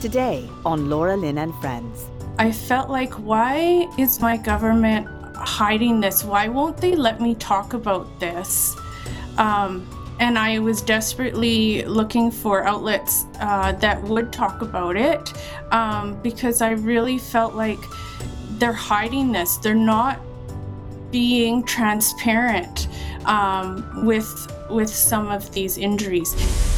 Today on Laura Lynn and Friends. I felt like, why is my government hiding this? Why won't they let me talk about this? Um, and I was desperately looking for outlets uh, that would talk about it um, because I really felt like they're hiding this. They're not being transparent um, with with some of these injuries.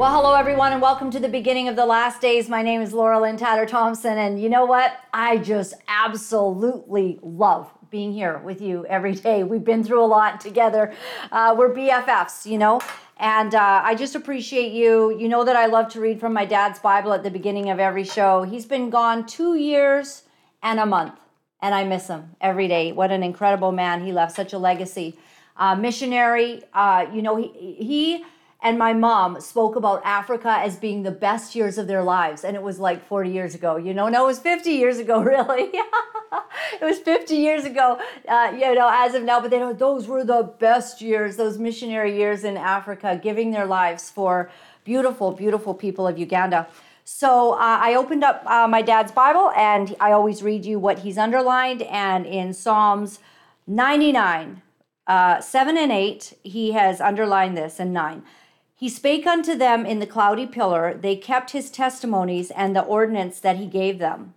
Well, hello everyone, and welcome to the beginning of the last days. My name is Laura Lynn Tyler Thompson, and you know what? I just absolutely love being here with you every day. We've been through a lot together. Uh, we're BFFs, you know, and uh, I just appreciate you. You know that I love to read from my dad's Bible at the beginning of every show. He's been gone two years and a month, and I miss him every day. What an incredible man! He left such a legacy. Uh, missionary, uh, you know, he he and my mom spoke about Africa as being the best years of their lives. And it was like 40 years ago, you know? No, it was 50 years ago, really. it was 50 years ago, uh, you know, as of now. But they know those were the best years, those missionary years in Africa, giving their lives for beautiful, beautiful people of Uganda. So uh, I opened up uh, my dad's Bible and I always read you what he's underlined. And in Psalms 99, uh, 7 and 8, he has underlined this, and 9. He spake unto them in the cloudy pillar. They kept his testimonies and the ordinance that he gave them.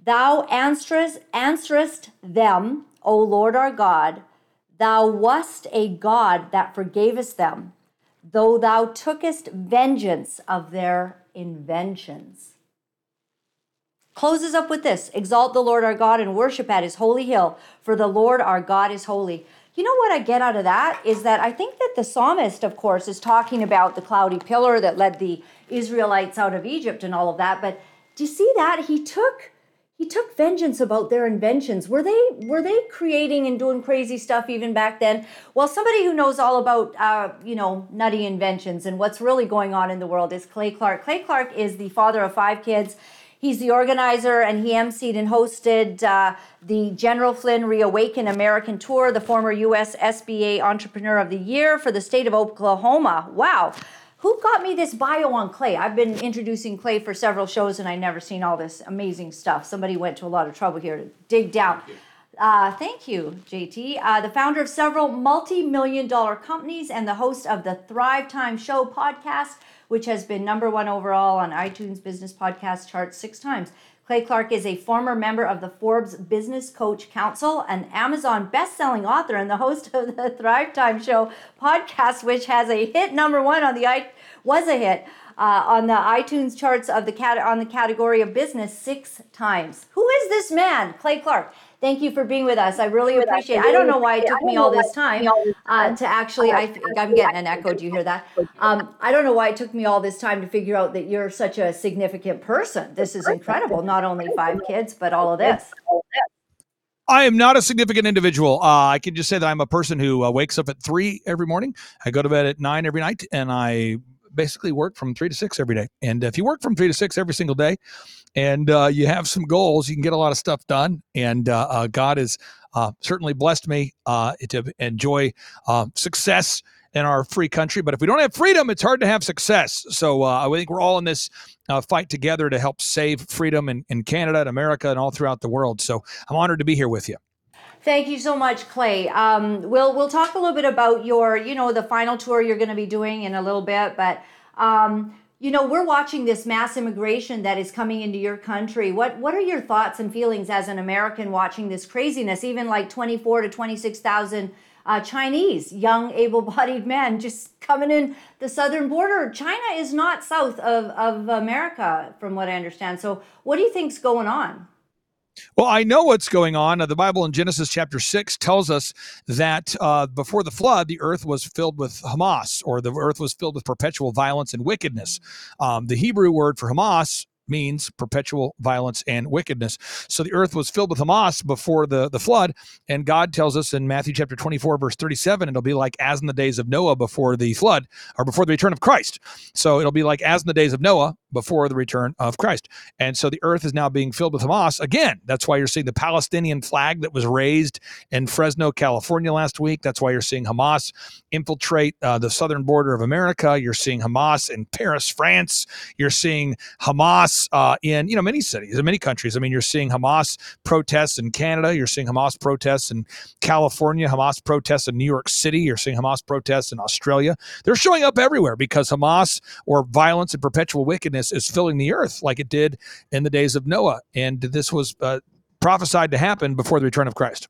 Thou answerest, answerest them, O Lord our God. Thou wast a God that forgavest them, though thou tookest vengeance of their inventions. Closes up with this Exalt the Lord our God and worship at his holy hill, for the Lord our God is holy. You know what I get out of that is that I think that the psalmist, of course, is talking about the cloudy pillar that led the Israelites out of Egypt and all of that. But do you see that he took he took vengeance about their inventions. Were they were they creating and doing crazy stuff even back then? Well, somebody who knows all about uh, you know nutty inventions and what's really going on in the world is Clay Clark. Clay Clark is the father of five kids. He's the organizer and he emceed and hosted uh, the General Flynn Reawaken American Tour, the former U.S. SBA Entrepreneur of the Year for the state of Oklahoma. Wow. Who got me this bio on Clay? I've been introducing Clay for several shows and I've never seen all this amazing stuff. Somebody went to a lot of trouble here to dig down. Uh, thank you, JT. Uh, the founder of several multi million dollar companies and the host of the Thrive Time Show podcast which has been number one overall on iTunes Business Podcast charts six times. Clay Clark is a former member of the Forbes Business Coach Council, an Amazon best-selling author, and the host of the Thrive Time Show podcast, which has a hit number one on the i was a hit uh, on the iTunes charts of the cat on the category of business six times. Who is this man, Clay Clark? Thank you for being with us. I really appreciate it. I don't know why it took me all this time uh, to actually, I, think I'm getting an echo. Do you hear that? Um, I don't know why it took me all this time to figure out that you're such a significant person. This is incredible. Not only five kids, but all of this. I am not a significant individual. Uh, I can just say that I'm a person who uh, wakes up at three every morning. I go to bed at nine every night, and I basically work from three to six every day. And if you work from three to six every single day, and uh, you have some goals, you can get a lot of stuff done. And uh, uh, God has uh, certainly blessed me uh, to enjoy uh, success in our free country. But if we don't have freedom, it's hard to have success. So I think we're all in this fight together to help save freedom in, in Canada and America and all throughout the world. So I'm honored to be here with you. Thank you so much, Clay. Um, we'll we'll talk a little bit about your, you know, the final tour you're going to be doing in a little bit, but um, you know, we're watching this mass immigration that is coming into your country. What what are your thoughts and feelings as an American watching this craziness? Even like 24 to 26,000 uh, Chinese young able-bodied men just coming in the southern border. China is not south of of America, from what I understand. So, what do you think's going on? Well, I know what's going on. Uh, the Bible in Genesis chapter 6 tells us that uh, before the flood, the earth was filled with Hamas, or the earth was filled with perpetual violence and wickedness. Um, the Hebrew word for Hamas means perpetual violence and wickedness. So the earth was filled with Hamas before the, the flood. And God tells us in Matthew chapter 24, verse 37, it'll be like as in the days of Noah before the flood or before the return of Christ. So it'll be like as in the days of Noah before the return of Christ. And so the earth is now being filled with Hamas again. That's why you're seeing the Palestinian flag that was raised in Fresno, California last week. That's why you're seeing Hamas infiltrate uh, the southern border of America. You're seeing Hamas in Paris, France. You're seeing Hamas uh, in you know many cities in many countries. I mean, you're seeing Hamas protests in Canada. You're seeing Hamas protests in California. Hamas protests in New York City. You're seeing Hamas protests in Australia. They're showing up everywhere because Hamas or violence and perpetual wickedness is filling the earth like it did in the days of Noah, and this was uh, prophesied to happen before the return of Christ.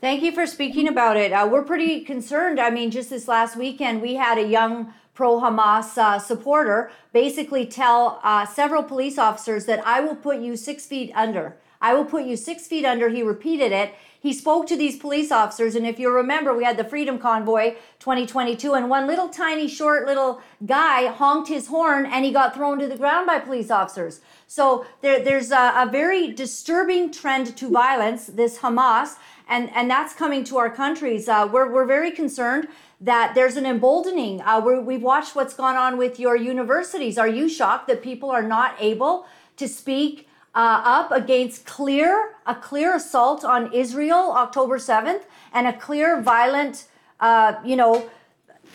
Thank you for speaking about it. Uh, we're pretty concerned. I mean, just this last weekend, we had a young pro Hamas uh, supporter basically tell uh, several police officers that I will put you six feet under. I will put you six feet under. He repeated it. He spoke to these police officers, and if you remember, we had the Freedom Convoy 2022, and one little tiny, short little guy honked his horn and he got thrown to the ground by police officers. So there, there's a, a very disturbing trend to violence, this Hamas and and that's coming to our countries. Uh, we're we're very concerned that there's an emboldening. Uh, we have watched what's gone on with your universities. Are you shocked that people are not able to speak uh, up against clear a clear assault on Israel October seventh and a clear violent, uh, you know?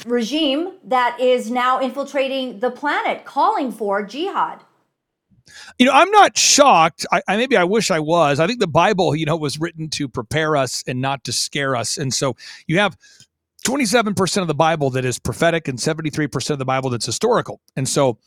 regime that is now infiltrating the planet calling for jihad you know, I'm not shocked. I, I, maybe I wish I was. I think the Bible, you know, was written to prepare us and not to scare us. And so you have 27% of the Bible that is prophetic and 73% of the Bible that's historical. And so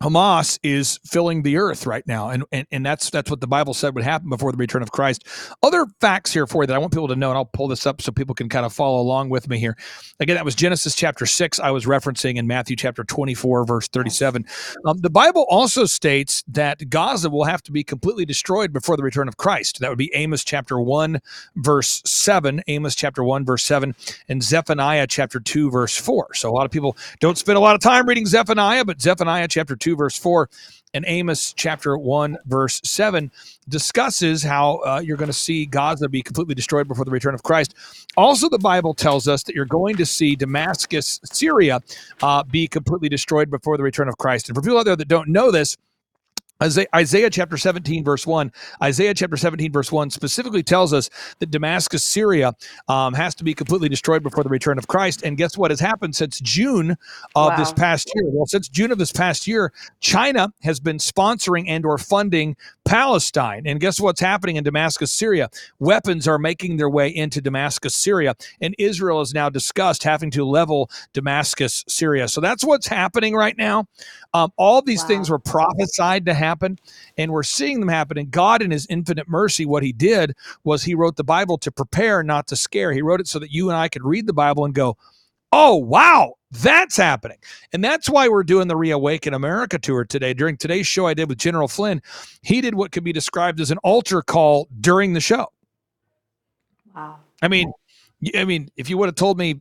Hamas is filling the earth right now, and, and and that's that's what the Bible said would happen before the return of Christ. Other facts here for you that I want people to know, and I'll pull this up so people can kind of follow along with me here. Again, that was Genesis chapter six. I was referencing in Matthew chapter twenty four, verse thirty seven. Um, the Bible also states that Gaza will have to be completely destroyed before the return of Christ. That would be Amos chapter one, verse seven. Amos chapter one, verse seven, and Zephaniah chapter two, verse four. So a lot of people don't spend a lot of time reading Zephaniah, but Zephaniah chapter two 2, verse 4, and Amos chapter 1, verse 7 discusses how uh, you're going to see Gaza be completely destroyed before the return of Christ. Also, the Bible tells us that you're going to see Damascus, Syria, uh, be completely destroyed before the return of Christ. And for people out there that don't know this, Isaiah, chapter 17, verse 1, Isaiah chapter 17, verse 1 specifically tells us that Damascus, Syria, um, has to be completely destroyed before the return of Christ. And guess what has happened since June of wow. this past year? Well, since June of this past year, China has been sponsoring and or funding Palestine. And guess what's happening in Damascus, Syria? Weapons are making their way into Damascus, Syria. And Israel is now discussed having to level Damascus, Syria. So that's what's happening right now. Um, all these wow. things were prophesied to happen, and we're seeing them happen. And God, in His infinite mercy, what He did was He wrote the Bible to prepare, not to scare. He wrote it so that you and I could read the Bible and go, oh, wow, that's happening. And that's why we're doing the Reawaken America tour today. During today's show I did with General Flynn, he did what could be described as an altar call during the show. Wow. I mean, I mean, if you would have told me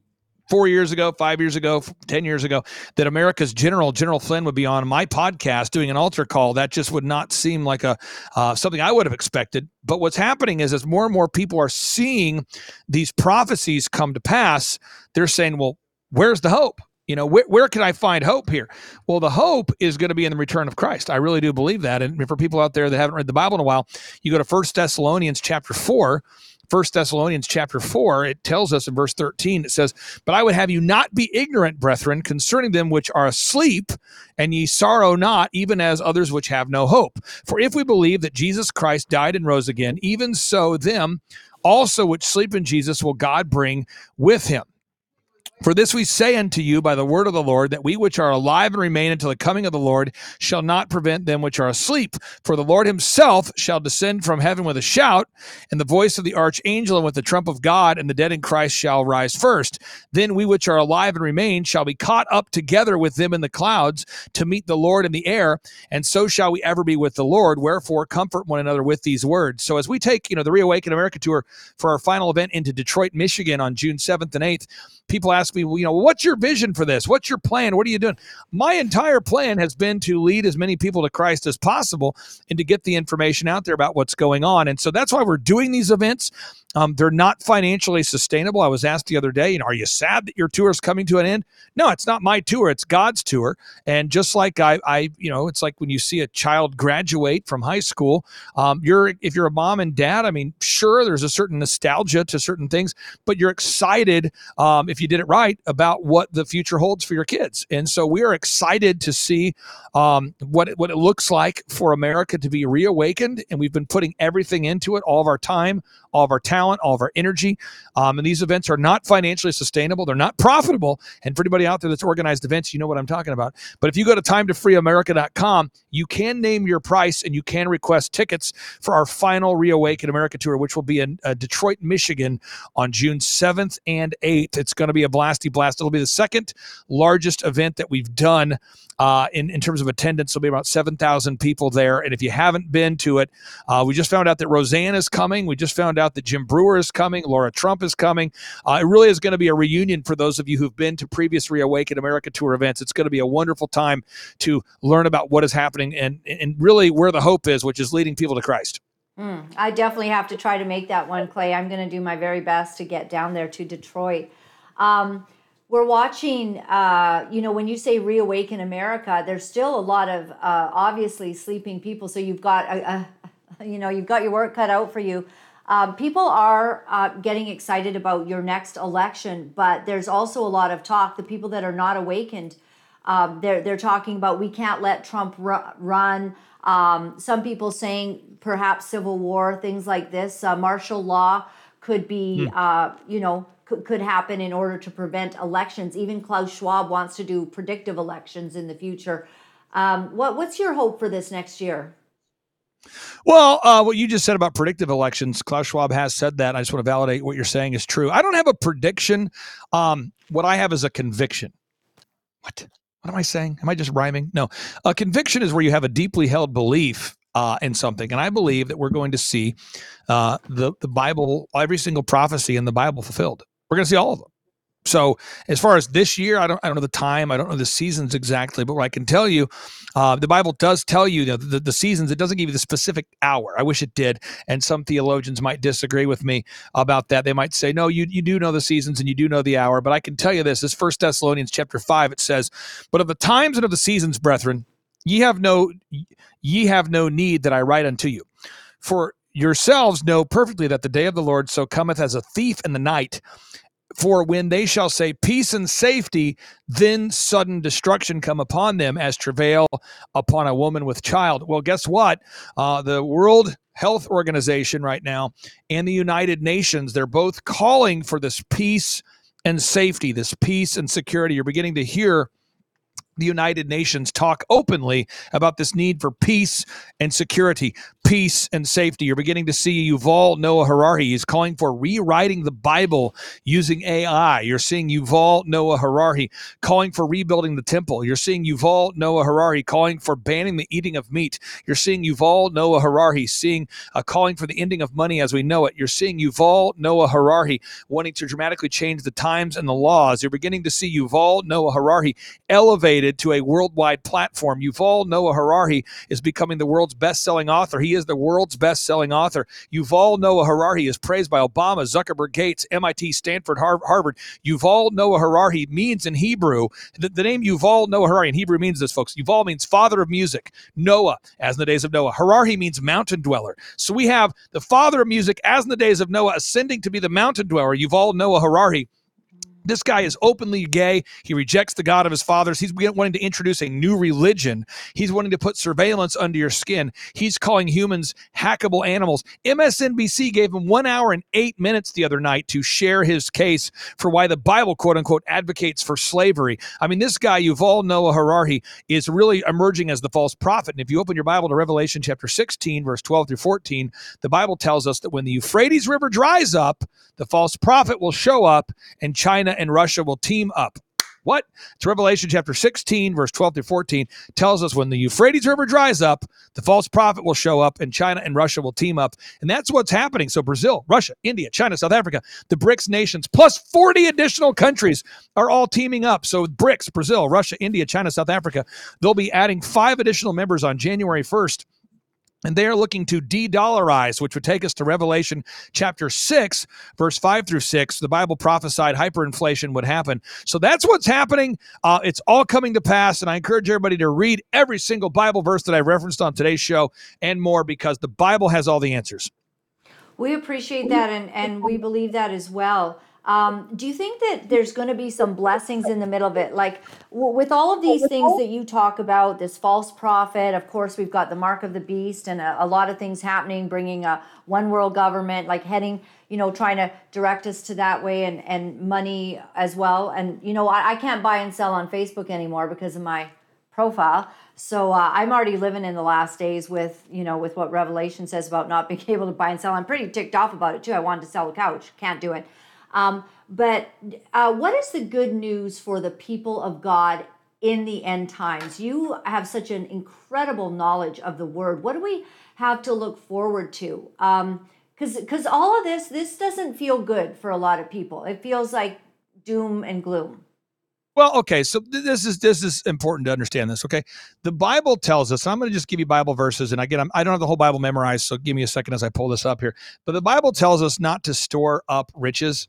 four years ago, five years ago, 10 years ago, that America's General, General Flynn, would be on my podcast doing an altar call. That just would not seem like a uh, something I would have expected. But what's happening is as more and more people are seeing these prophecies come to pass, they're saying, well, where's the hope? You know, where, where can I find hope here? Well, the hope is going to be in the return of Christ. I really do believe that. And for people out there that haven't read the Bible in a while, you go to First Thessalonians chapter 4, First Thessalonians chapter 4, it tells us in verse 13, it says, But I would have you not be ignorant, brethren, concerning them which are asleep, and ye sorrow not, even as others which have no hope. For if we believe that Jesus Christ died and rose again, even so them also which sleep in Jesus will God bring with him. For this we say unto you by the word of the Lord, that we which are alive and remain until the coming of the Lord shall not prevent them which are asleep. For the Lord himself shall descend from heaven with a shout, and the voice of the archangel, and with the trump of God, and the dead in Christ shall rise first. Then we which are alive and remain shall be caught up together with them in the clouds to meet the Lord in the air, and so shall we ever be with the Lord. Wherefore, comfort one another with these words. So as we take, you know, the Reawaken America tour for our final event into Detroit, Michigan on June 7th and 8th, people ask me, well, you know, what's your vision for this? What's your plan? What are you doing? My entire plan has been to lead as many people to Christ as possible and to get the information out there about what's going on. And so that's why we're doing these events. Um, they're not financially sustainable. I was asked the other day, you know, are you sad that your tour is coming to an end? No, it's not my tour; it's God's tour. And just like I, I, you know, it's like when you see a child graduate from high school. Um, you're if you're a mom and dad, I mean, sure, there's a certain nostalgia to certain things, but you're excited um, if you did it right about what the future holds for your kids. And so we are excited to see um, what it, what it looks like for America to be reawakened, and we've been putting everything into it, all of our time, all of our talent, all of our energy. Um, and these events are not financially sustainable. They're not profitable. And for anybody out there that's organized events, you know what I'm talking about. But if you go to timetofreeamerica.com, you can name your price and you can request tickets for our final Reawaken America tour, which will be in uh, Detroit, Michigan on June 7th and 8th. It's going to be a blasty blast. It'll be the second largest event that we've done uh, in, in terms of attendance. There'll be about 7,000 people there. And if you haven't been to it, uh, we just found out that Roseanne is coming. We just found out that Jim Breuer is coming. Laura Trump is coming. Uh, it really is going to be a reunion for those of you who've been to previous Reawaken America Tour events. It's going to be a wonderful time to learn about what is happening and, and really where the hope is, which is leading people to Christ. Mm, I definitely have to try to make that one, Clay. I'm going to do my very best to get down there to Detroit. Um, we're watching, uh, you know, when you say reawaken America, there's still a lot of uh, obviously sleeping people. So you've got, a, a, you know, you've got your work cut out for you. Um, people are uh, getting excited about your next election, but there's also a lot of talk. The people that are not awakened, um, they're they're talking about we can't let Trump ru- run. Um, some people saying perhaps civil war, things like this. Uh, martial law could be, hmm. uh, you know, could, could happen in order to prevent elections. Even Klaus Schwab wants to do predictive elections in the future. Um, what, what's your hope for this next year? Well, uh, what you just said about predictive elections, Klaus Schwab has said that. I just want to validate what you're saying is true. I don't have a prediction. Um, what I have is a conviction. What? What am I saying? Am I just rhyming? No. A conviction is where you have a deeply held belief uh, in something. And I believe that we're going to see uh, the, the Bible, every single prophecy in the Bible fulfilled. We're going to see all of them. So as far as this year, I don't I don't know the time, I don't know the seasons exactly, but what I can tell you, uh, the Bible does tell you, know, the, the seasons. It doesn't give you the specific hour. I wish it did, and some theologians might disagree with me about that. They might say, no, you you do know the seasons and you do know the hour, but I can tell you this: this First Thessalonians chapter five, it says, "But of the times and of the seasons, brethren, ye have no ye have no need that I write unto you, for." Yourselves know perfectly that the day of the Lord so cometh as a thief in the night. For when they shall say peace and safety, then sudden destruction come upon them as travail upon a woman with child. Well, guess what? Uh, the World Health Organization right now and the United Nations, they're both calling for this peace and safety, this peace and security. You're beginning to hear the United Nations talk openly about this need for peace and security, peace and safety. You're beginning to see Yuval Noah Harari. is calling for rewriting the Bible using AI. You're seeing Yuval Noah Harari calling for rebuilding the temple. You're seeing Yuval Noah Harari calling for banning the eating of meat. You're seeing Yuval Noah Harari seeing uh, calling for the ending of money as we know it. You're seeing Yuval Noah Harari wanting to dramatically change the times and the laws. You're beginning to see Yuval Noah Harari elevated elevated to a worldwide platform. Yuval Noah Harari is becoming the world's best selling author. He is the world's best selling author. Yuval Noah Harari is praised by Obama, Zuckerberg, Gates, MIT, Stanford, Harvard. Yuval Noah Harari means in Hebrew, the, the name Yuval Noah Harari in Hebrew means this, folks. Yuval means father of music. Noah, as in the days of Noah. Harari means mountain dweller. So we have the father of music, as in the days of Noah, ascending to be the mountain dweller, Yuval Noah Harari. This guy is openly gay. He rejects the God of his fathers. He's wanting to introduce a new religion. He's wanting to put surveillance under your skin. He's calling humans hackable animals. MSNBC gave him one hour and eight minutes the other night to share his case for why the Bible, quote unquote, advocates for slavery. I mean, this guy, you've Yuval Noah Harari, is really emerging as the false prophet. And if you open your Bible to Revelation chapter 16, verse 12 through 14, the Bible tells us that when the Euphrates River dries up, the false prophet will show up and China and Russia will team up. What? It's Revelation chapter 16, verse 12 through 14, tells us when the Euphrates River dries up, the false prophet will show up and China and Russia will team up. And that's what's happening. So Brazil, Russia, India, China, South Africa, the BRICS nations, plus 40 additional countries are all teaming up. So BRICS, Brazil, Russia, India, China, South Africa, they'll be adding five additional members on January 1st and they are looking to de-dollarize which would take us to revelation chapter 6 verse 5 through 6 the bible prophesied hyperinflation would happen. So that's what's happening. Uh, it's all coming to pass and i encourage everybody to read every single bible verse that i referenced on today's show and more because the bible has all the answers. We appreciate that and, and we believe that as well. Um, do you think that there's going to be some blessings in the middle of it? Like w- with all of these things that you talk about, this false prophet, of course, we've got the mark of the beast and a, a lot of things happening, bringing a one world government, like heading, you know, trying to direct us to that way and, and money as well. And, you know, I, I can't buy and sell on Facebook anymore because of my profile. So uh, I'm already living in the last days with you know with what Revelation says about not being able to buy and sell. I'm pretty ticked off about it too. I wanted to sell a couch, can't do it. Um, but uh, what is the good news for the people of God in the end times? You have such an incredible knowledge of the Word. What do we have to look forward to? Because because all of this this doesn't feel good for a lot of people. It feels like doom and gloom. Well, okay, so th- this is this is important to understand this. Okay, the Bible tells us. I'm going to just give you Bible verses, and again, I'm, I don't have the whole Bible memorized, so give me a second as I pull this up here. But the Bible tells us not to store up riches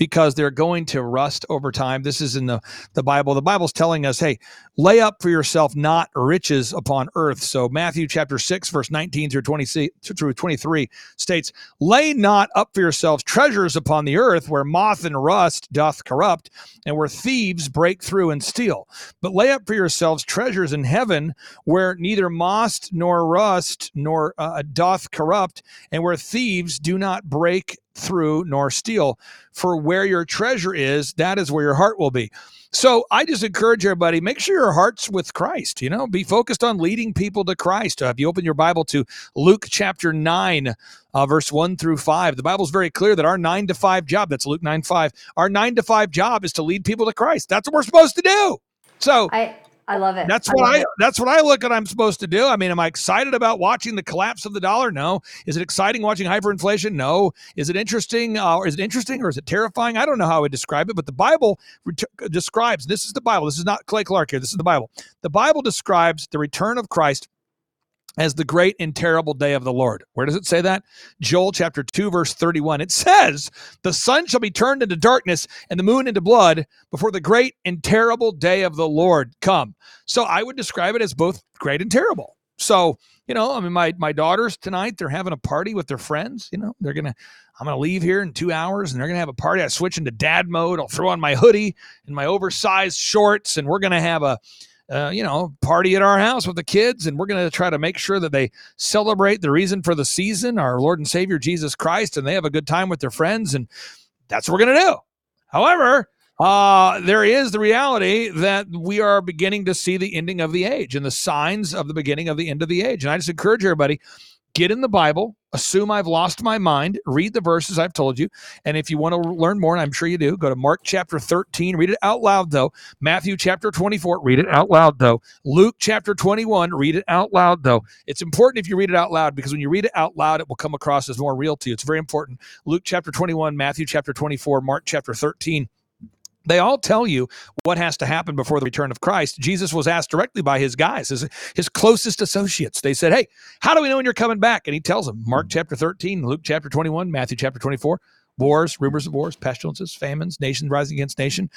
because they're going to rust over time. This is in the, the Bible. The Bible's telling us, hey, lay up for yourself not riches upon earth. So Matthew chapter 6, verse 19 through 20 through 23 states, lay not up for yourselves treasures upon the earth where moth and rust doth corrupt and where thieves break through and steal. But lay up for yourselves treasures in heaven where neither moth nor rust nor uh, doth corrupt and where thieves do not break through nor steal. For where your treasure is, that is where your heart will be. So I just encourage everybody, make sure your heart's with Christ. You know, be focused on leading people to Christ. Uh, if you open your Bible to Luke chapter 9, uh, verse 1 through 5, the Bible's very clear that our nine to five job, that's Luke 9 5, our nine to five job is to lead people to Christ. That's what we're supposed to do. So I I love it. that's what love I that's what I look at I'm supposed to do. I mean, am I excited about watching the collapse of the dollar? No. Is it exciting watching hyperinflation? No. Is it interesting uh, or is it interesting or is it terrifying? I don't know how I would describe it, but the Bible ret- describes this is the Bible. This is not Clay Clark here. This is the Bible. The Bible describes the return of Christ as the great and terrible day of the Lord. Where does it say that? Joel chapter 2 verse 31. It says, "The sun shall be turned into darkness and the moon into blood before the great and terrible day of the Lord come." So I would describe it as both great and terrible. So, you know, I mean my my daughters tonight, they're having a party with their friends, you know. They're going to I'm going to leave here in 2 hours and they're going to have a party. I switch into dad mode. I'll throw on my hoodie and my oversized shorts and we're going to have a uh, you know, party at our house with the kids, and we're going to try to make sure that they celebrate the reason for the season, our Lord and Savior Jesus Christ, and they have a good time with their friends, and that's what we're going to do. However, uh, there is the reality that we are beginning to see the ending of the age and the signs of the beginning of the end of the age. And I just encourage everybody get in the Bible, assume I've lost my mind, read the verses I've told you. And if you want to learn more, and I'm sure you do, go to Mark chapter 13, read it out loud though. Matthew chapter 24, read it out loud though. Luke chapter 21, read it out loud though. It's important if you read it out loud because when you read it out loud, it will come across as more real to you. It's very important. Luke chapter 21, Matthew chapter 24, Mark chapter 13 they all tell you what has to happen before the return of Christ. Jesus was asked directly by his guys, his, his closest associates. They said, Hey, how do we know when you're coming back? And he tells them Mark mm-hmm. chapter 13, Luke chapter 21, Matthew chapter 24, wars, rumors of wars, pestilences, famines, nations rising against nation.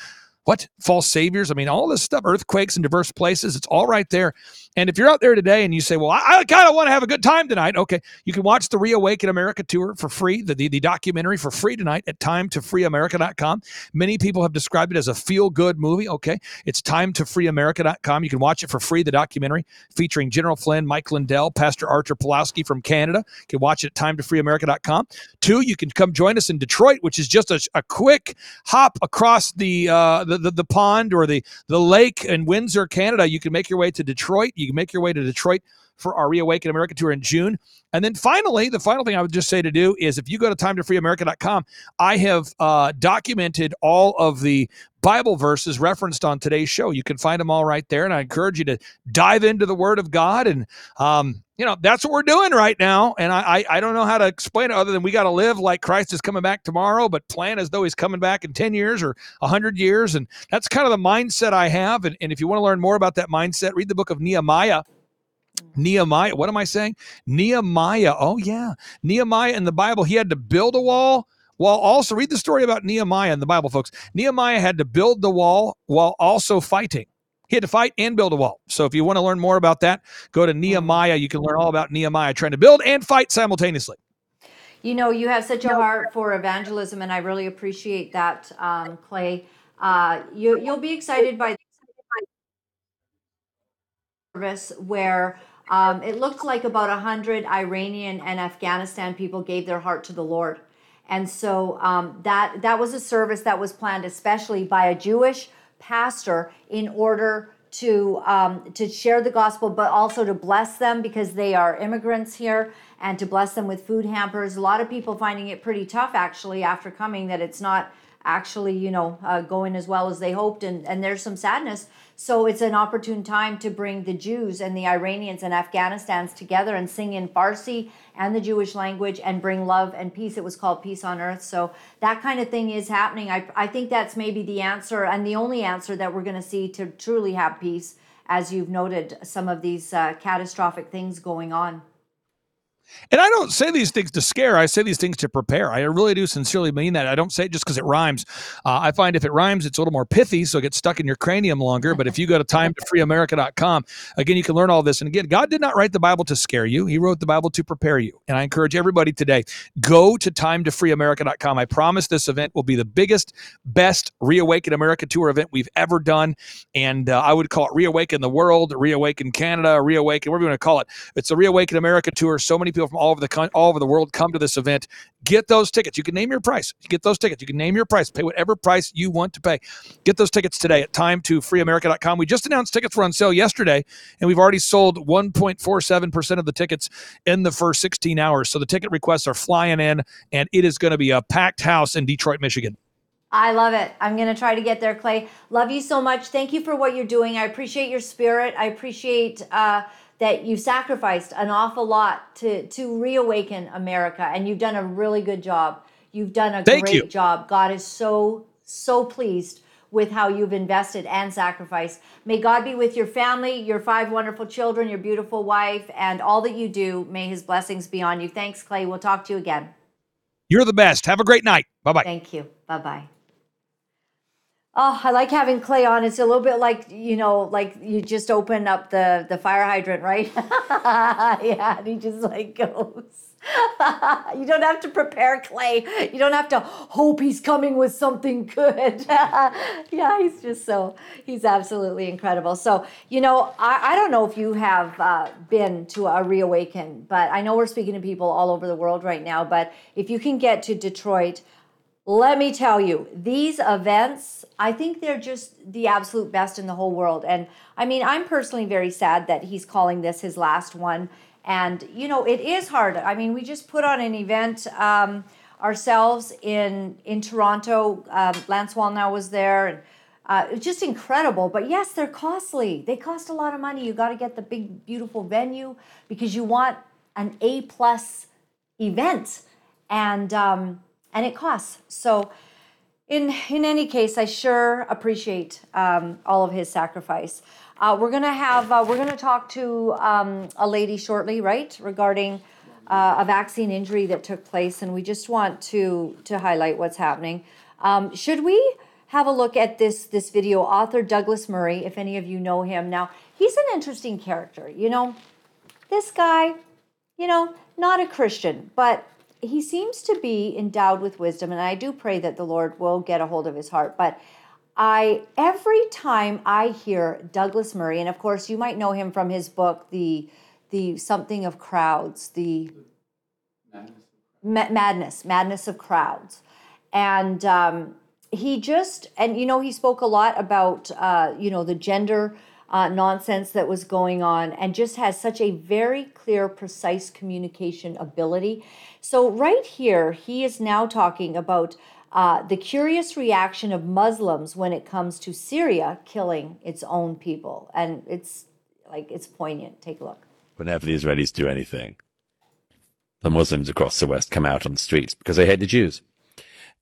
What? False saviors? I mean, all this stuff, earthquakes in diverse places, it's all right there. And if you're out there today and you say, Well, I, I kind of want to have a good time tonight, okay, you can watch the Reawaken America tour for free, the, the, the documentary for free tonight at timetofreeamerica.com. Many people have described it as a feel good movie, okay? It's timetofreeamerica.com. You can watch it for free, the documentary featuring General Flynn, Mike Lindell, Pastor Artur Pawlowski from Canada. You can watch it at timetofreeamerica.com. Two, you can come join us in Detroit, which is just a, a quick hop across the, uh, the, the the pond or the the lake in Windsor, Canada. You can make your way to Detroit. Can make your way to Detroit for our Reawaken America tour in June. And then finally, the final thing I would just say to do is if you go to timetofreeamerica.com, I have uh, documented all of the Bible verses referenced on today's show. You can find them all right there. And I encourage you to dive into the Word of God. And, um, you know, that's what we're doing right now. And I, I, I don't know how to explain it other than we got to live like Christ is coming back tomorrow, but plan as though he's coming back in 10 years or 100 years. And that's kind of the mindset I have. And, and if you want to learn more about that mindset, read the book of Nehemiah Nehemiah, what am I saying? Nehemiah. Oh, yeah. Nehemiah in the Bible, he had to build a wall while also read the story about Nehemiah in the Bible, folks. Nehemiah had to build the wall while also fighting. He had to fight and build a wall. So if you want to learn more about that, go to Nehemiah. You can learn all about Nehemiah trying to build and fight simultaneously. You know, you have such a heart for evangelism, and I really appreciate that, um, Clay. Uh, you, you'll be excited by this service where um, it looked like about 100 Iranian and Afghanistan people gave their heart to the Lord. And so um, that that was a service that was planned especially by a Jewish pastor in order to um, to share the gospel, but also to bless them because they are immigrants here, and to bless them with food hampers. A lot of people finding it pretty tough actually after coming that it's not actually you know uh, going as well as they hoped, and and there's some sadness. So it's an opportune time to bring the Jews and the Iranians and Afghanistans together and sing in Farsi and the Jewish language and bring love and peace. It was called Peace on Earth. So that kind of thing is happening. I, I think that's maybe the answer and the only answer that we're going to see to truly have peace, as you've noted some of these uh, catastrophic things going on. And I don't say these things to scare. I say these things to prepare. I really do sincerely mean that. I don't say it just because it rhymes. Uh, I find if it rhymes, it's a little more pithy, so it gets stuck in your cranium longer. But if you go to timetofreeamerica.com, again, you can learn all this. And again, God did not write the Bible to scare you. He wrote the Bible to prepare you. And I encourage everybody today, go to timetofreeamerica.com. I promise this event will be the biggest, best Reawaken America tour event we've ever done. And uh, I would call it Reawaken the World, Reawaken Canada, Reawaken, whatever you want to call it. It's a Reawaken America tour. So many people from all over the all over the world come to this event. Get those tickets. You can name your price. You get those tickets. You can name your price. Pay whatever price you want to pay. Get those tickets today at time to freeamerica.com. We just announced tickets were on sale yesterday, and we've already sold 1.47% of the tickets in the first 16 hours. So the ticket requests are flying in, and it is going to be a packed house in Detroit, Michigan. I love it. I'm going to try to get there, Clay. Love you so much. Thank you for what you're doing. I appreciate your spirit. I appreciate uh, that you sacrificed an awful lot to to reawaken America, and you've done a really good job. You've done a Thank great you. job. God is so so pleased with how you've invested and sacrificed. May God be with your family, your five wonderful children, your beautiful wife, and all that you do. May His blessings be on you. Thanks, Clay. We'll talk to you again. You're the best. Have a great night. Bye bye. Thank you. Bye bye. Oh, I like having Clay on. It's a little bit like you know, like you just open up the the fire hydrant, right? yeah, and he just like goes. you don't have to prepare Clay. You don't have to hope he's coming with something good. yeah, he's just so he's absolutely incredible. So you know, I, I don't know if you have uh, been to a reawaken, but I know we're speaking to people all over the world right now. But if you can get to Detroit let me tell you, these events, I think they're just the absolute best in the whole world. And I mean, I'm personally very sad that he's calling this his last one. And, you know, it is hard. I mean, we just put on an event um, ourselves in, in Toronto. Um, Lance Wallnau was there. And, uh, it's just incredible. But yes, they're costly. They cost a lot of money. You got to get the big, beautiful venue because you want an A plus event. And, um, and it costs. So, in in any case, I sure appreciate um, all of his sacrifice. Uh, we're gonna have uh, we're gonna talk to um, a lady shortly, right, regarding uh, a vaccine injury that took place, and we just want to to highlight what's happening. Um, should we have a look at this this video? Author Douglas Murray, if any of you know him, now he's an interesting character. You know, this guy, you know, not a Christian, but he seems to be endowed with wisdom, and I do pray that the Lord will get a hold of his heart. But I every time I hear Douglas Murray, and of course you might know him from his book, the the something of crowds, the madness, madness of crowds, and um, he just and you know he spoke a lot about uh, you know the gender uh, nonsense that was going on and just has such a very clear, precise communication ability. So, right here, he is now talking about uh, the curious reaction of Muslims when it comes to Syria killing its own people. And it's like, it's poignant. Take a look. Whenever the Israelis do anything, the Muslims across the West come out on the streets because they hate the Jews.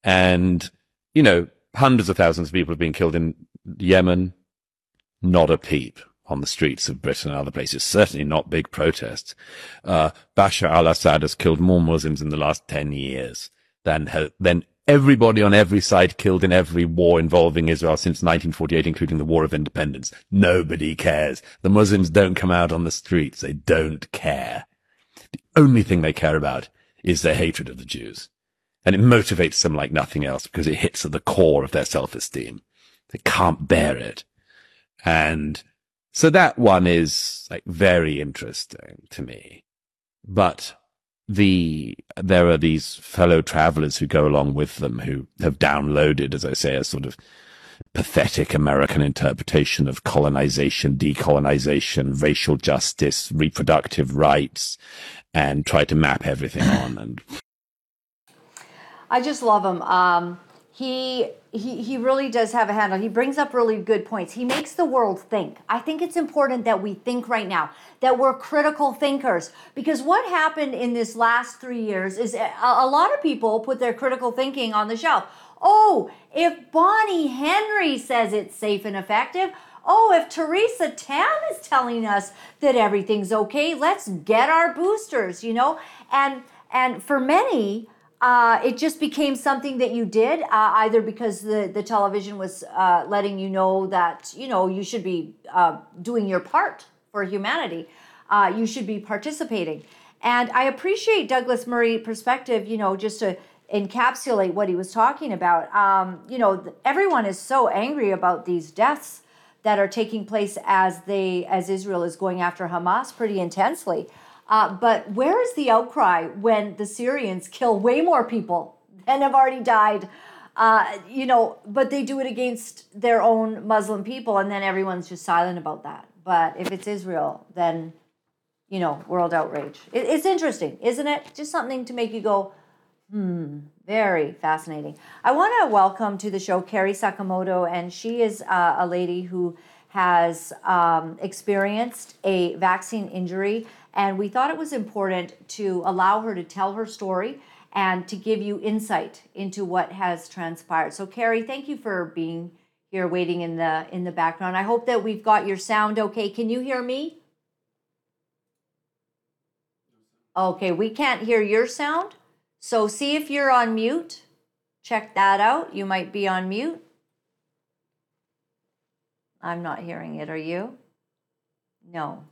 And, you know, hundreds of thousands of people have been killed in Yemen, not a peep. On the streets of Britain and other places. Certainly not big protests. Uh, Bashar al-Assad has killed more Muslims in the last 10 years than, than everybody on every side killed in every war involving Israel since 1948, including the War of Independence. Nobody cares. The Muslims don't come out on the streets. They don't care. The only thing they care about is their hatred of the Jews. And it motivates them like nothing else because it hits at the core of their self-esteem. They can't bear it. And so that one is like very interesting to me. But the, there are these fellow travelers who go along with them who have downloaded, as I say, a sort of pathetic American interpretation of colonization, decolonization, racial justice, reproductive rights, and try to map everything on. And I just love him. Um, he he he really does have a handle. He brings up really good points. He makes the world think. I think it's important that we think right now, that we're critical thinkers because what happened in this last 3 years is a, a lot of people put their critical thinking on the shelf. Oh, if Bonnie Henry says it's safe and effective, oh, if Theresa Tam is telling us that everything's okay, let's get our boosters, you know? And and for many, uh, it just became something that you did uh, either because the, the television was uh, letting you know that you know you should be uh, doing your part for humanity. Uh, you should be participating. And i appreciate douglas murray perspective you know just to encapsulate what he was talking about. Um, you know everyone is so angry about these deaths that are taking place as they as israel is going after hamas pretty intensely uh, but where is the outcry when the Syrians kill way more people than have already died? Uh, you know, but they do it against their own Muslim people, and then everyone's just silent about that. But if it's Israel, then, you know, world outrage. It, it's interesting, isn't it? Just something to make you go, hmm, very fascinating. I want to welcome to the show Carrie Sakamoto, and she is uh, a lady who has um, experienced a vaccine injury and we thought it was important to allow her to tell her story and to give you insight into what has transpired. So Carrie, thank you for being here waiting in the in the background. I hope that we've got your sound okay. Can you hear me? Okay, we can't hear your sound. So see if you're on mute. Check that out. You might be on mute. I'm not hearing it. Are you? No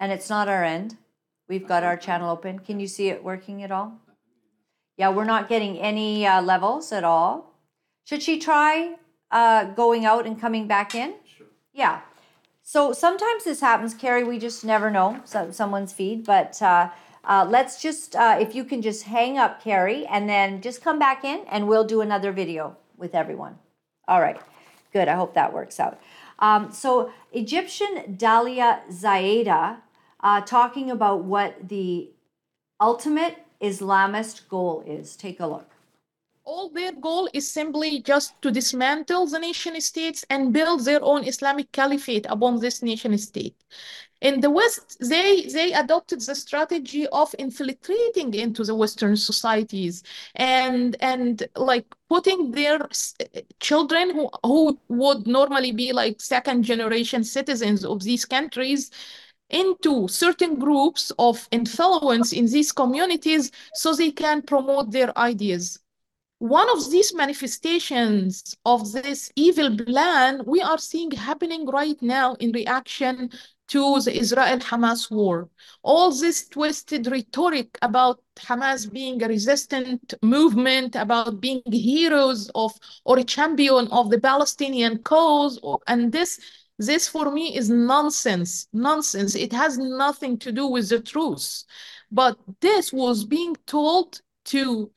and it's not our end. We've got our channel open. Can you see it working at all? Yeah, we're not getting any uh, levels at all. Should she try uh, going out and coming back in? Sure. Yeah. So sometimes this happens, Carrie. We just never know so, someone's feed. But uh, uh, let's just, uh, if you can just hang up, Carrie, and then just come back in and we'll do another video with everyone. All right. Good. I hope that works out. Um, so Egyptian Dalia Ziada uh, talking about what the ultimate Islamist goal is. Take a look. All their goal is simply just to dismantle the nation states and build their own Islamic caliphate upon this nation state. In the West, they, they adopted the strategy of infiltrating into the Western societies and, and like putting their children who, who would normally be like second generation citizens of these countries into certain groups of influence in these communities so they can promote their ideas. One of these manifestations of this evil plan we are seeing happening right now in reaction to the Israel-Hamas war. All this twisted rhetoric about Hamas being a resistant movement, about being heroes of or a champion of the Palestinian cause, and this this for me is nonsense, nonsense. It has nothing to do with the truth. But this was being told to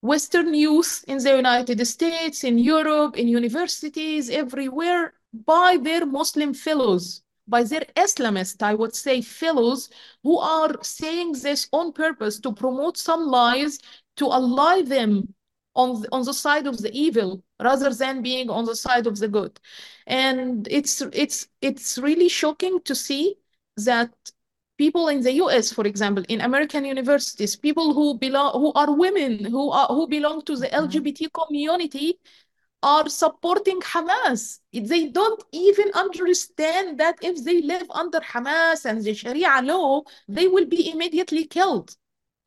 Western youth in the United States, in Europe, in universities, everywhere by their Muslim fellows, by their Islamist, I would say, fellows who are saying this on purpose to promote some lies, to ally them on the, on the side of the evil rather than being on the side of the good and it's it's it's really shocking to see that people in the US for example in American universities people who belong who are women who are who belong to the mm-hmm. LGBT community are supporting Hamas. They don't even understand that if they live under Hamas and the Sharia law, they will be immediately killed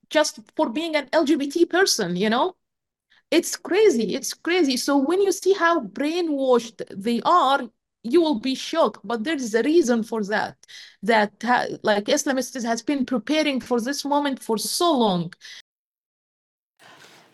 just for being an LGBT person, you know? It's crazy. It's crazy. So when you see how brainwashed they are, you will be shocked. But there is a reason for that. That like Islamists has been preparing for this moment for so long.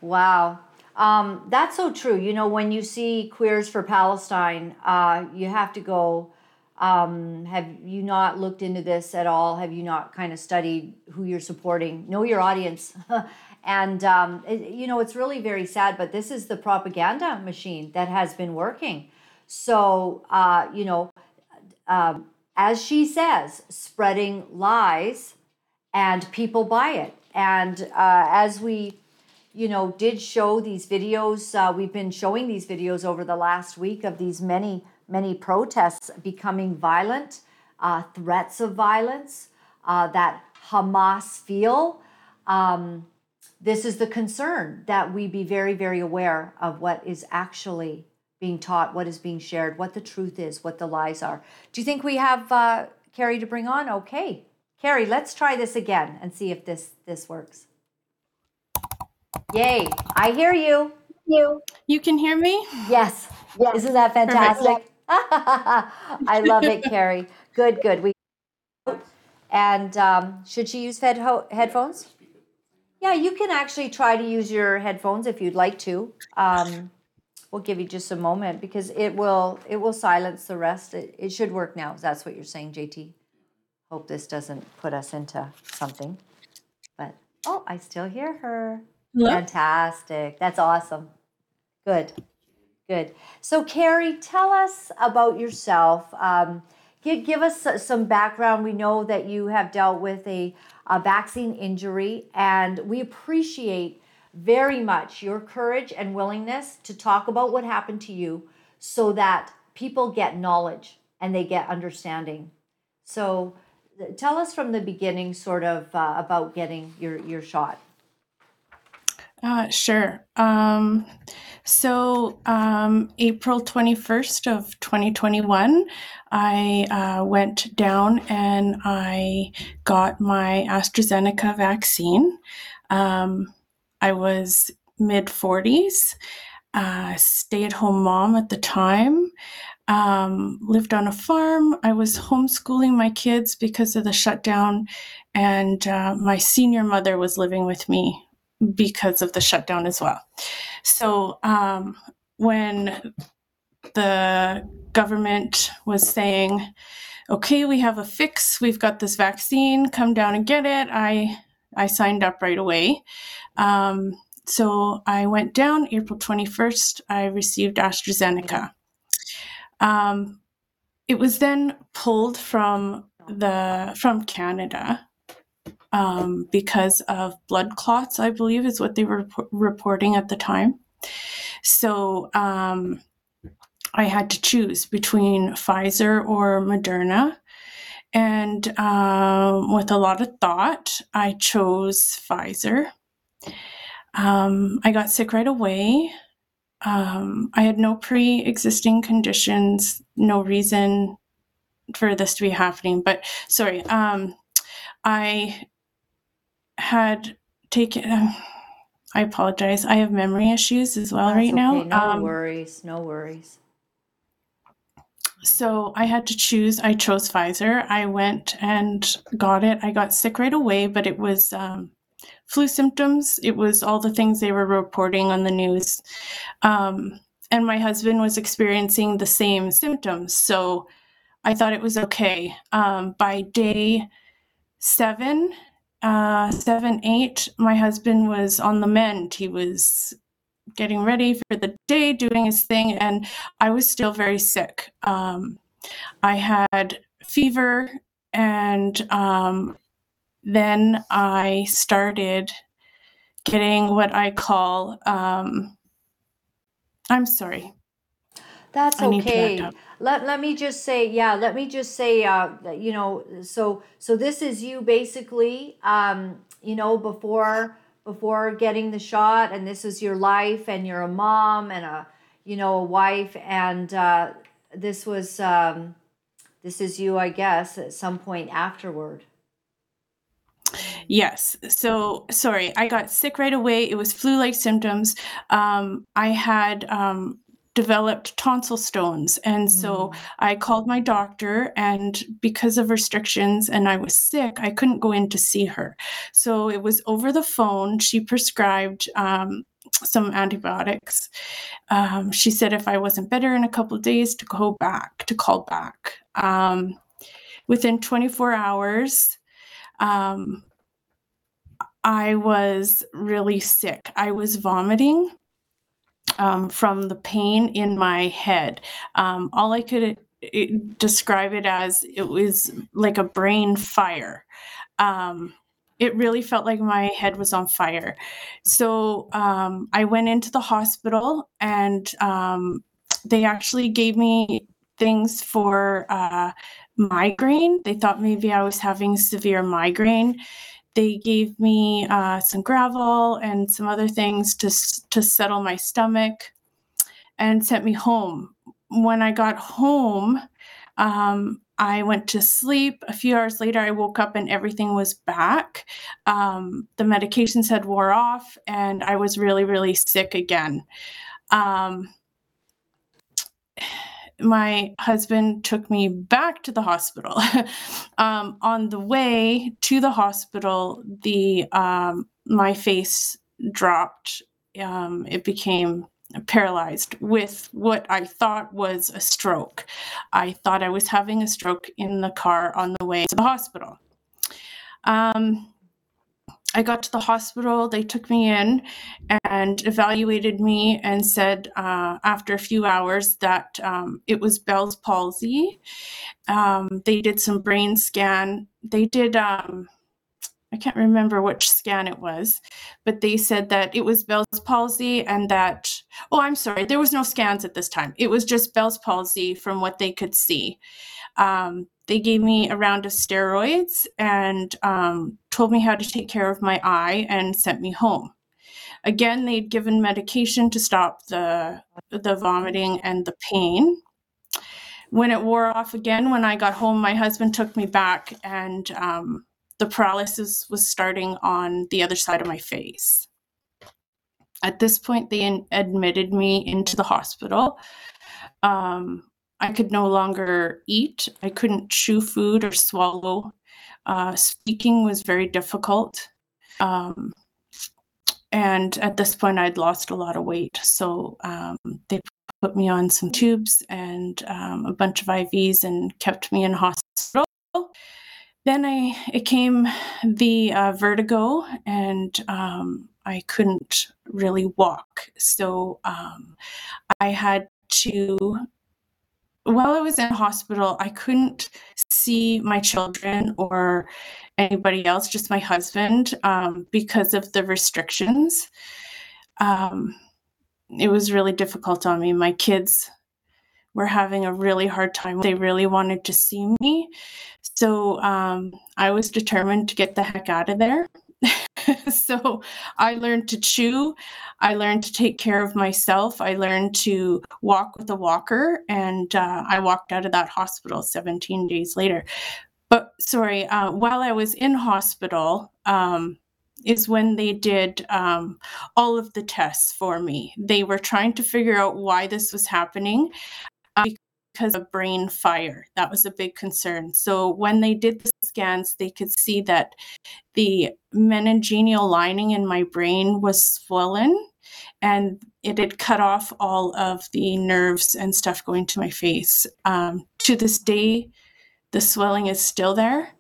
Wow. Um, that's so true. You know, when you see Queers for Palestine, uh, you have to go. Um, have you not looked into this at all? Have you not kind of studied who you're supporting? Know your audience. and, um, it, you know, it's really very sad, but this is the propaganda machine that has been working. So, uh, you know, uh, as she says, spreading lies and people buy it. And uh, as we you know, did show these videos. Uh, we've been showing these videos over the last week of these many, many protests becoming violent, uh, threats of violence uh, that Hamas feel. Um, this is the concern that we be very, very aware of what is actually being taught, what is being shared, what the truth is, what the lies are. Do you think we have uh, Carrie to bring on? Okay, Carrie, let's try this again and see if this this works. Yay. I hear you. You. You can hear me? Yes. yes. Isn't that fantastic? I love it, Carrie. Good, good. We and um, should she use head headphones? Yeah, you can actually try to use your headphones if you'd like to. Um, we'll give you just a moment because it will it will silence the rest. It, it should work now. That's what you're saying, JT. Hope this doesn't put us into something. But oh, I still hear her. Hello? Fantastic. That's awesome. Good. Good. So, Carrie, tell us about yourself. Um, give, give us some background. We know that you have dealt with a, a vaccine injury, and we appreciate very much your courage and willingness to talk about what happened to you so that people get knowledge and they get understanding. So, tell us from the beginning, sort of, uh, about getting your, your shot. Uh, sure. Um, so, um, April 21st of 2021, I uh, went down and I got my AstraZeneca vaccine. Um, I was mid 40s, uh, stay at home mom at the time, um, lived on a farm. I was homeschooling my kids because of the shutdown, and uh, my senior mother was living with me because of the shutdown as well. So um, when the government was saying, okay, we have a fix, we've got this vaccine, come down and get it, I, I signed up right away. Um, so I went down April 21st, I received AstraZeneca. Um, it was then pulled from the from Canada um, because of blood clots, I believe is what they were rep- reporting at the time. So um, I had to choose between Pfizer or Moderna. And um, with a lot of thought, I chose Pfizer. Um, I got sick right away. Um, I had no pre existing conditions, no reason for this to be happening. But sorry, um, I had taken. Um, I apologize. I have memory issues as well That's right now. No um, worries. No worries. So I had to choose. I chose Pfizer. I went and got it. I got sick right away, but it was um, flu symptoms. It was all the things they were reporting on the news. Um, and my husband was experiencing the same symptoms. So I thought it was okay. Um, by day seven, uh, seven, eight, my husband was on the mend. He was getting ready for the day, doing his thing, and I was still very sick. Um, I had fever, and um, then I started getting what I call, um, I'm sorry. That's okay let, let me just say yeah let me just say uh, you know so so this is you basically um, you know before before getting the shot and this is your life and you're a mom and a you know, a wife, and uh, this was um, this is you, I guess, at some point afterward. Yes. So sorry, I got sick right away. It was flu-like symptoms. Um, I had um, developed tonsil stones, and so Mm. I called my doctor, and because of restrictions and I was sick, I couldn't go in to see her. So it was over the phone. She prescribed um, some antibiotics. Um, she said if I wasn't better in a couple of days to go back to call back. Um, within 24 hours. Um, I was really sick. I was vomiting um, from the pain in my head. Um, all I could uh, describe it as it was like a brain fire. Um, it really felt like my head was on fire. So um, I went into the hospital and um, they actually gave me things for uh, migraine. They thought maybe I was having severe migraine they gave me uh, some Gravol and some other things to to settle my stomach, and sent me home. When I got home, um, I went to sleep. A few hours later, I woke up and everything was back. Um, the medications had wore off, and I was really, really sick again. Um, my husband took me back to the hospital. um, on the way to the hospital, the um, my face dropped. Um, it became paralyzed with what I thought was a stroke. I thought I was having a stroke in the car on the way to the hospital. Um, I got to the hospital. They took me in and evaluated me and said uh, after a few hours that um, it was Bell's palsy. Um, they did some brain scan. They did, um, I can't remember which scan it was, but they said that it was Bell's palsy and that, oh, I'm sorry, there was no scans at this time. It was just Bell's palsy from what they could see. They gave me a round of steroids and um, told me how to take care of my eye and sent me home. Again, they'd given medication to stop the the vomiting and the pain. When it wore off again, when I got home, my husband took me back, and um, the paralysis was starting on the other side of my face. At this point, they in- admitted me into the hospital. Um, I could no longer eat. I couldn't chew food or swallow. Uh, speaking was very difficult. Um, and at this point, I'd lost a lot of weight. So um, they put me on some tubes and um, a bunch of IVs and kept me in hospital. Then I it came the uh, vertigo, and um, I couldn't really walk. So um, I had to while I was in hospital, I couldn't see my children or anybody else, just my husband, um, because of the restrictions. Um, it was really difficult on me. My kids were having a really hard time. They really wanted to see me. So um, I was determined to get the heck out of there. so I learned to chew. I learned to take care of myself. I learned to walk with a walker, and uh, I walked out of that hospital 17 days later. But sorry, uh, while I was in hospital, um, is when they did um, all of the tests for me. They were trying to figure out why this was happening. Because of brain fire. That was a big concern. So when they did the scans, they could see that the meningeal lining in my brain was swollen and it had cut off all of the nerves and stuff going to my face. Um, to this day, the swelling is still there.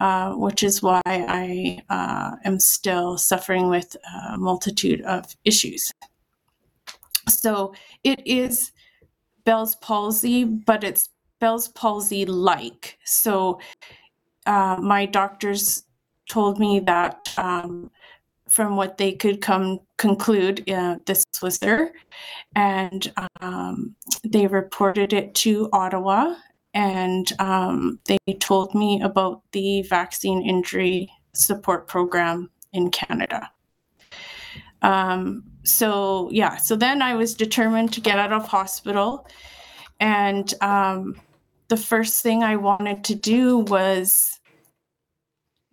Uh, which is why I uh, am still suffering with a multitude of issues. So it is Bell's palsy, but it's Bell's palsy like. So uh, my doctors told me that um, from what they could come conclude, uh, this was there, and um, they reported it to Ottawa, and um, they told me about the vaccine injury support program in Canada. Um, so yeah, so then I was determined to get out of hospital, and um, the first thing I wanted to do was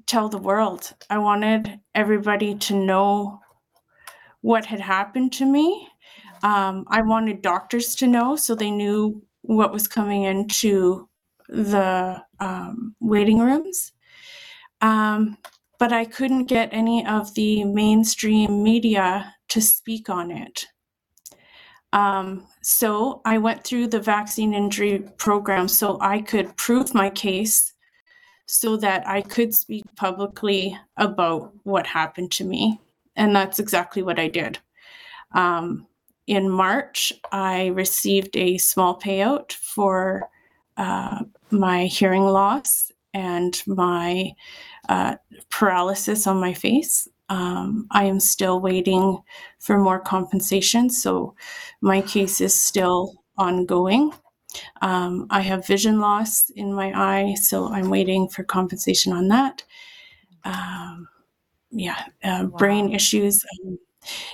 tell the world. I wanted everybody to know what had happened to me. Um, I wanted doctors to know so they knew what was coming into the um, waiting rooms. Um, but I couldn't get any of the mainstream media to speak on it. Um, so I went through the vaccine injury program so I could prove my case so that I could speak publicly about what happened to me. And that's exactly what I did. Um, in March, I received a small payout for uh, my hearing loss and my uh, paralysis on my face. Um, I am still waiting for more compensation, so my case is still ongoing. Um, I have vision loss in my eye, so I'm waiting for compensation on that. Um, yeah, uh, brain issues. Um,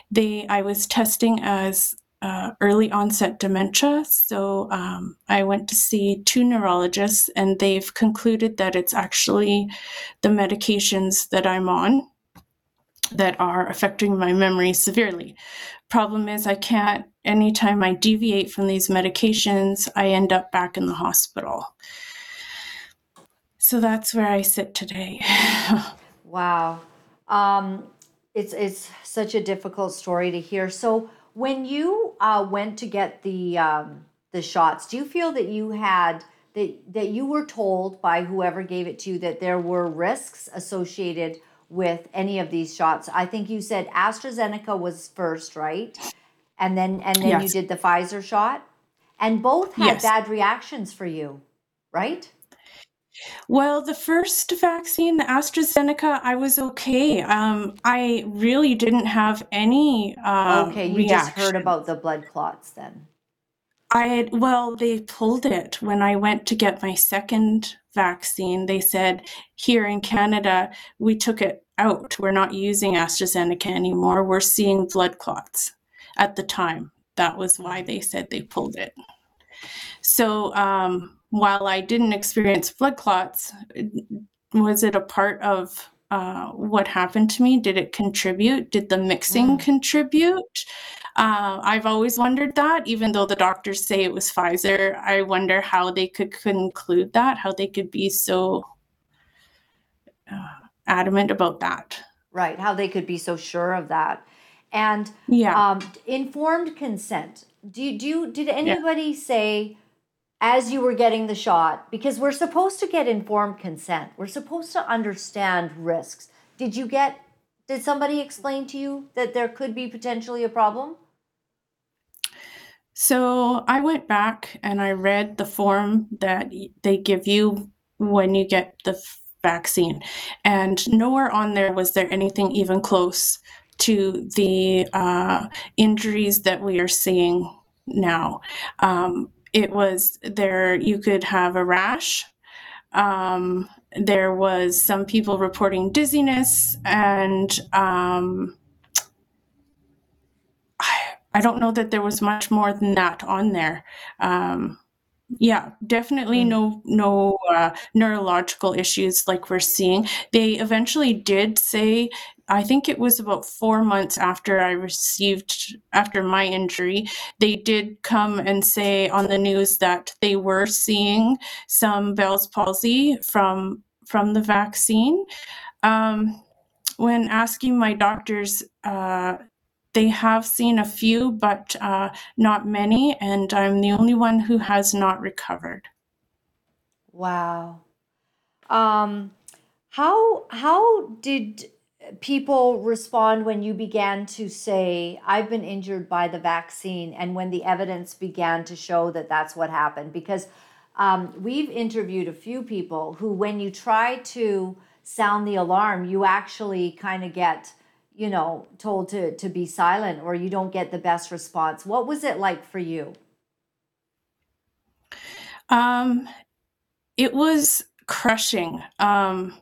they, I was testing as uh, early onset dementia. So um, I went to see two neurologists, and they've concluded that it's actually the medications that I'm on that are affecting my memory severely. Problem is, I can't, anytime I deviate from these medications, I end up back in the hospital. So that's where I sit today. wow. Um, it's, it's such a difficult story to hear. So, when you uh, went to get the um, the shots, do you feel that you had that that you were told by whoever gave it to you that there were risks associated with any of these shots? I think you said AstraZeneca was first, right? And then and then yes. you did the Pfizer shot, and both had yes. bad reactions for you, right? Well, the first vaccine, the AstraZeneca, I was okay. Um, I really didn't have any um, Okay, you just heard about the blood clots then. I had, well, they pulled it when I went to get my second vaccine. They said, here in Canada, we took it out. We're not using AstraZeneca anymore. We're seeing blood clots at the time. That was why they said they pulled it. So, um, while I didn't experience blood clots, was it a part of uh, what happened to me? Did it contribute? Did the mixing mm. contribute? Uh, I've always wondered that, even though the doctors say it was Pfizer. I wonder how they could conclude that, how they could be so uh, adamant about that. Right, how they could be so sure of that. And yeah, um, informed consent. Do you, do you, did anybody yeah. say as you were getting the shot because we're supposed to get informed consent. We're supposed to understand risks. Did you get did somebody explain to you that there could be potentially a problem? So I went back and I read the form that they give you when you get the vaccine, and nowhere on there was there anything even close to the uh, injuries that we are seeing now. Um, it was there you could have a rash. Um, there was some people reporting dizziness and um, I, I, don't know that there was much more than that on there. Um, yeah definitely mm. no no uh, neurological issues like we're seeing. They eventually did say I think it was about four months after I received, after my injury, they did come and say on the news that they were seeing some Bell's palsy from from the vaccine. Um, when asking my doctors, uh, they have seen a few, but uh, not many, and I'm the only one who has not recovered. Wow. Um, how how did people respond when you began to say, I've been injured by the vaccine, and when the evidence began to show that that's what happened? Because um, we've interviewed a few people who, when you try to sound the alarm, you actually kind of get, you know, told to, to be silent or you don't get the best response. What was it like for you? Um, it was crushing. Um,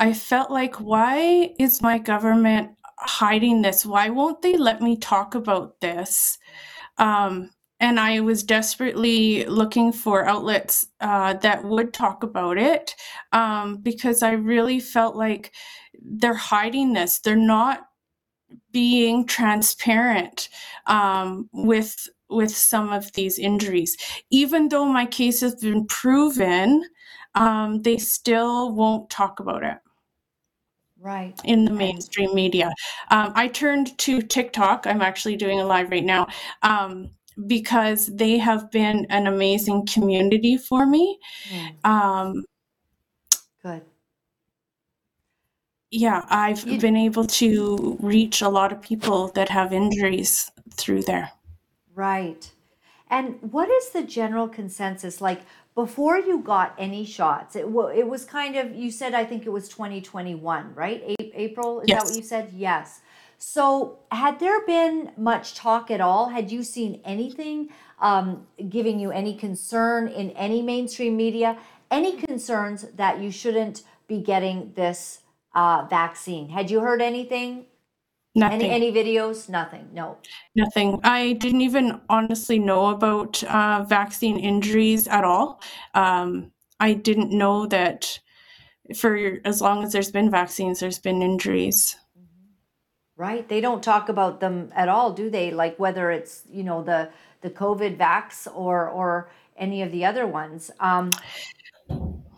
I felt like, why is my government hiding this? Why won't they let me talk about this? Um, and I was desperately looking for outlets uh, that would talk about it um, because I really felt like they're hiding this. They're not being transparent um, with with some of these injuries. Even though my case has been proven, um, they still won't talk about it Right. in the mainstream media. Um, I turned to TikTok. I'm actually doing a live right now um, because they have been an amazing community for me. Mm, Um, good. yeah, I've You- been able to reach a lot of people that have injuries through there. Right. And what is the general consensus like before you got any shots? It, it was kind of, you said, I think it was 2021, right? A- April, is that what you said? Yes. So, had there been much talk at all? Had you seen anything um, giving you any concern in any mainstream media? Any concerns that you shouldn't be getting this uh, vaccine? Had you heard anything? Nothing. Any any videos? Nothing. No. Nothing. I didn't even honestly know about uh, vaccine injuries at all. Um, I didn't know that for as long as there's been vaccines, there's been injuries. Right. They don't talk about them at all, do they? Like whether it's, you know, the the COVID vax or or any of the other ones. Um,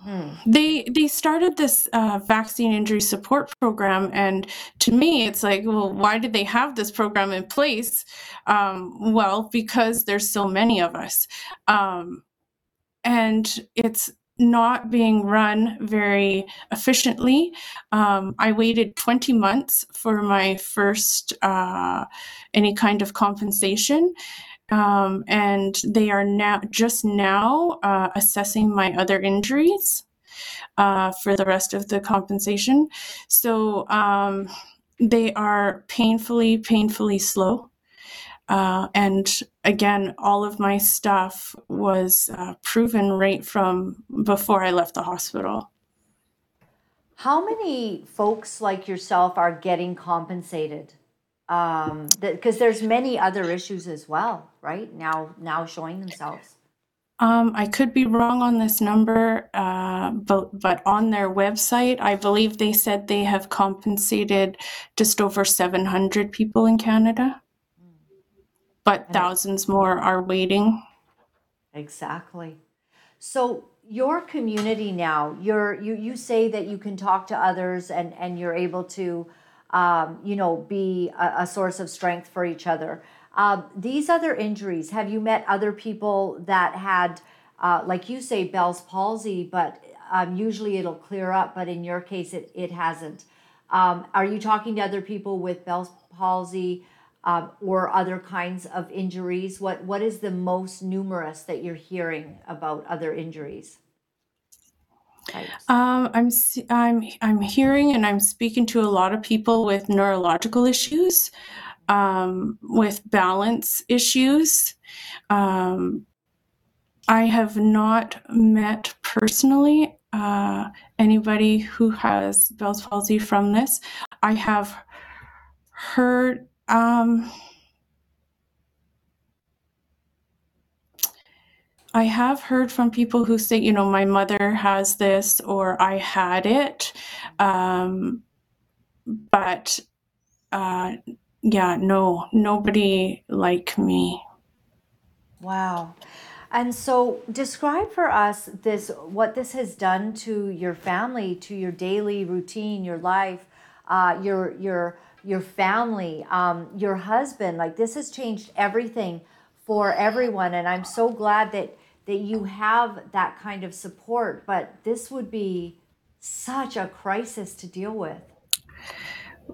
hmm. They they started this uh, vaccine injury support program, and to me, it's like, well, why did they have this program in place? Um, well, because there's so many of us, um, and it's not being run very efficiently. Um, I waited 20 months for my first uh, any kind of compensation. Um, and they are now just now uh, assessing my other injuries uh, for the rest of the compensation. So um, they are painfully, painfully slow. Uh, and again, all of my stuff was uh, proven right from before I left the hospital. How many folks like yourself are getting compensated? Um, because there's many other issues as well, right? Now now showing themselves. Um, I could be wrong on this number, uh, but but on their website, I believe they said they have compensated just over 700 people in Canada, but And it- thousands more are waiting. Exactly. So your community now, you're you you say that you can talk to others and and you're able to, um, you know, be a, a source of strength for each other. Um, these other injuries, have you met other people that had, uh, like you say, Bell's palsy, but um, usually it'll clear up, but in your case, it it hasn't. Um, are you talking to other people with Bell's palsy? um, or other kinds of injuries? What what is the most numerous that you're hearing about other injuries? Um, I'm I'm I'm hearing and I'm speaking to a lot of people with neurological issues, um, with balance issues. Um, I have not met personally uh, anybody who has Bell's palsy from this. I have heard. Um, I have heard from people who say, you know, my mother has this or I had it. Um, but uh, yeah, no, nobody like me. Wow. And so describe for us this what this has done to your family, to your daily routine, your life, uh, your your your family, um, your husband. Like this has changed everything for everyone, and I'm so glad that that you have that kind of support. But this would be such a crisis to deal with.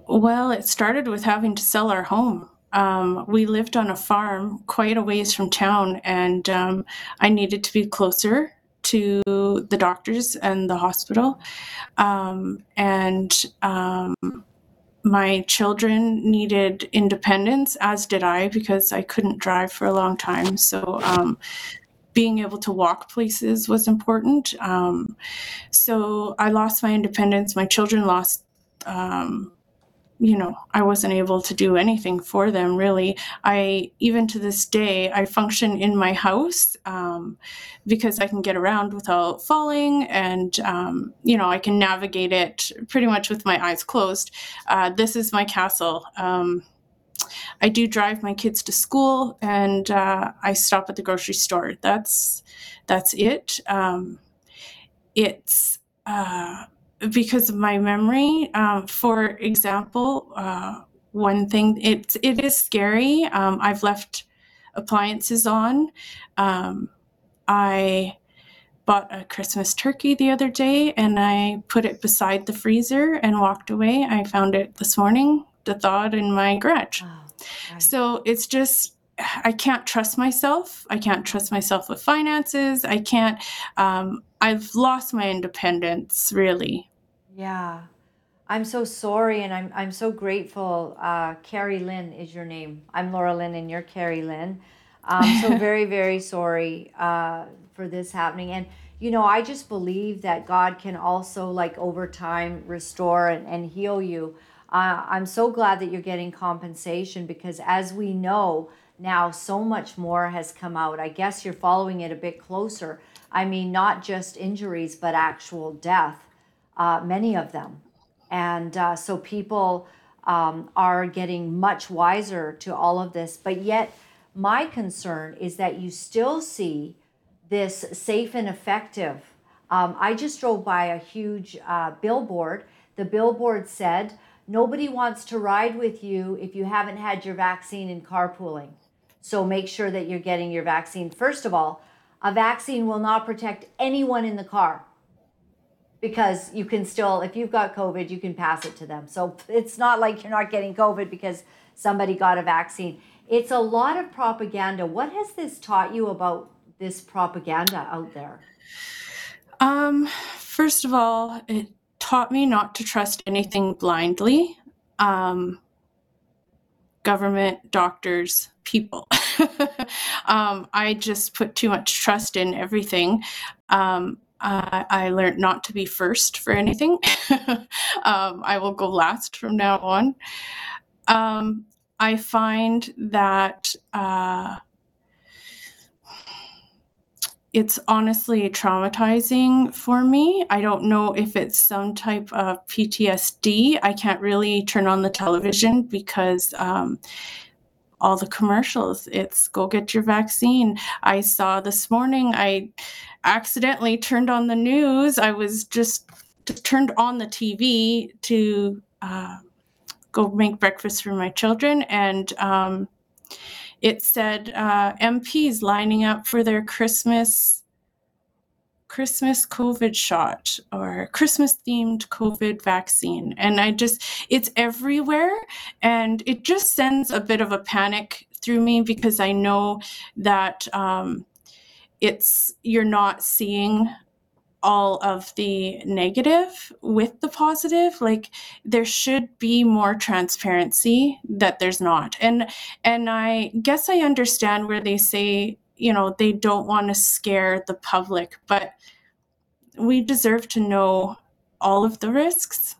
Well, it started with having to sell our home. Um, we lived on a farm quite a ways from town, and um, I needed to be closer to the doctors and the hospital. Um, and um, my children needed independence, as did I, because I couldn't drive for a long time. So, um, being able to walk places was important. Um, so, I lost my independence. My children lost um, you know, I wasn't able to do anything for them really. I, even to this day, I function in my house um, because I can get around without falling and, um, you know, I can navigate it pretty much with my eyes closed. Uh, this is my castle. Um, I do drive my kids to school and uh, I stop at the grocery store. That's that's it. Um, it's uh, because of my memory. Um, for example, uh, one thing it's it is scary. Um, I've left appliances on. Um, I bought a Christmas turkey the other day and I put it beside the freezer and walked away. I found it this morning, the thought in my garage. Oh, right. So it's just, I can't trust myself. I can't trust myself with finances. I can't, um, I've lost my independence, really. Yeah. I'm so sorry and I'm I'm so grateful. Uh, Carrie Lynn is your name. I'm Laura Lynn and you're Carrie Lynn. Um, so very, very sorry uh, for this happening. And you know, I just believe that God can also like over time restore and, and heal you. Uh, I'm so glad that you're getting compensation because as we know now, so much more has come out. I guess you're following it a bit closer. I mean, not just injuries, but actual death, uh, many of them. And uh, so people um, are getting much wiser to all of this. But yet, my concern is that you still see this safe and effective. Um, I just drove by a huge uh, billboard. The billboard said, Nobody wants to ride with you if you haven't had your vaccine in carpooling. So make sure that you're getting your vaccine. First of all, a vaccine will not protect anyone in the car because you can still, if you've got COVID, you can pass it to them. So it's not like you're not getting COVID because somebody got a vaccine. It's a lot of propaganda. What has this taught you about this propaganda out there? Um, first of all, it taught me not to trust anything blindly. Um, government, doctors, people. um, I just put too much trust in everything. Um, I, I learned not to be first for anything. um, I will go last from now on. Um, I find that uh, it's honestly traumatizing for me. I don't know if it's some type of PTSD. I can't really turn on the television because um, all the commercials, it's go get your vaccine. I saw this morning, I accidentally turned on the news. I was just, just turned on the TV to uh, go make breakfast for my children. And um, it said uh, MPs lining up for their Christmas Christmas COVID shot or Christmas themed COVID vaccine. And I just, it's everywhere. And it just sends a bit of a panic through me because I know that um, it's, you're not seeing all of the negative with the positive like there should be more transparency that there's not and and i guess i understand where they say you know they don't want to scare the public but we deserve to know all of the risks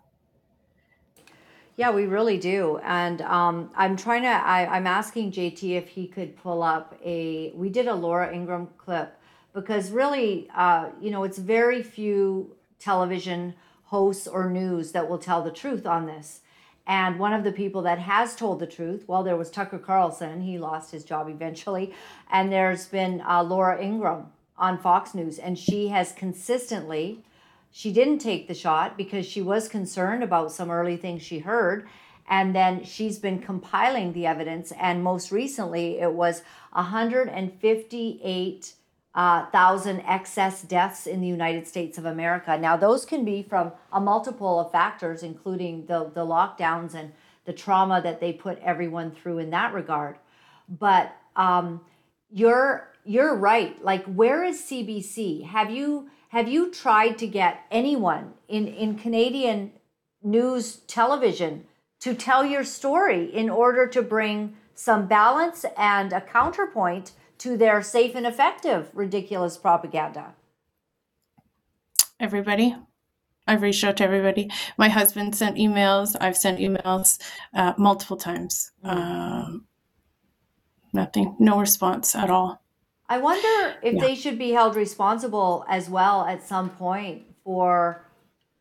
Yeah, we really do. And um, I'm trying to, I, I'm asking JT if he could pull up a, we did a Laura Ingraham clip because really, uh, you know, it's very few television hosts or news that will tell the truth on this. And one of the people that has told the truth, well, there was Tucker Carlson, he lost his job eventually. And there's been uh, Laura Ingraham on Fox News, and she has consistently, she didn't take the shot because she was concerned about some early things she heard. And then she's been compiling the evidence. And most recently, it was 158 uh, thousand excess deaths in the United States of America. Now, those can be from a multiple of factors, including the, the lockdowns and the trauma that they put everyone through in that regard. But um, you're you're right. Like, where is CBC? Have you have you tried to get anyone in in Canadian news television to tell your story in order to bring some balance and a counterpoint to their safe and effective ridiculous propaganda? everybody I've reached out to everybody. My husband sent emails. I've sent emails uh, multiple times. Um, nothing, no response at all. I wonder if Yeah. they should be held responsible as well at some point for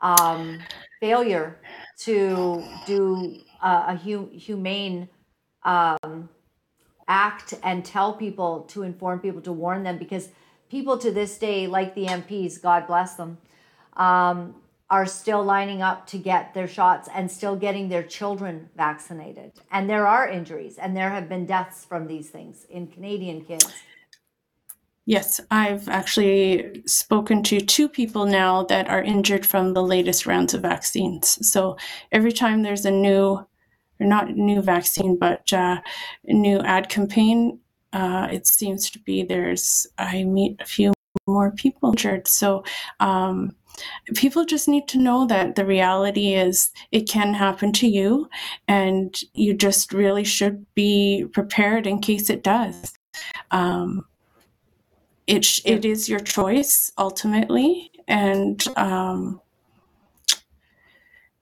um, failure to do a, a hu- humane um, act and tell people to inform people to warn them because people to this day, like the MPs, God bless them, um, are still lining up to get their shots and still getting their children vaccinated. And there are injuries and there have been deaths from these things in Canadian kids. Yes, I've actually spoken to two people now that are injured from the latest rounds of vaccines. So every time there's a new, not new vaccine, but uh, new ad campaign, uh, it seems to be there's, I meet a few more people injured. So um, people just need to know that the reality is it can happen to you, and you just really should be prepared in case it does. Um, it it is your choice ultimately and um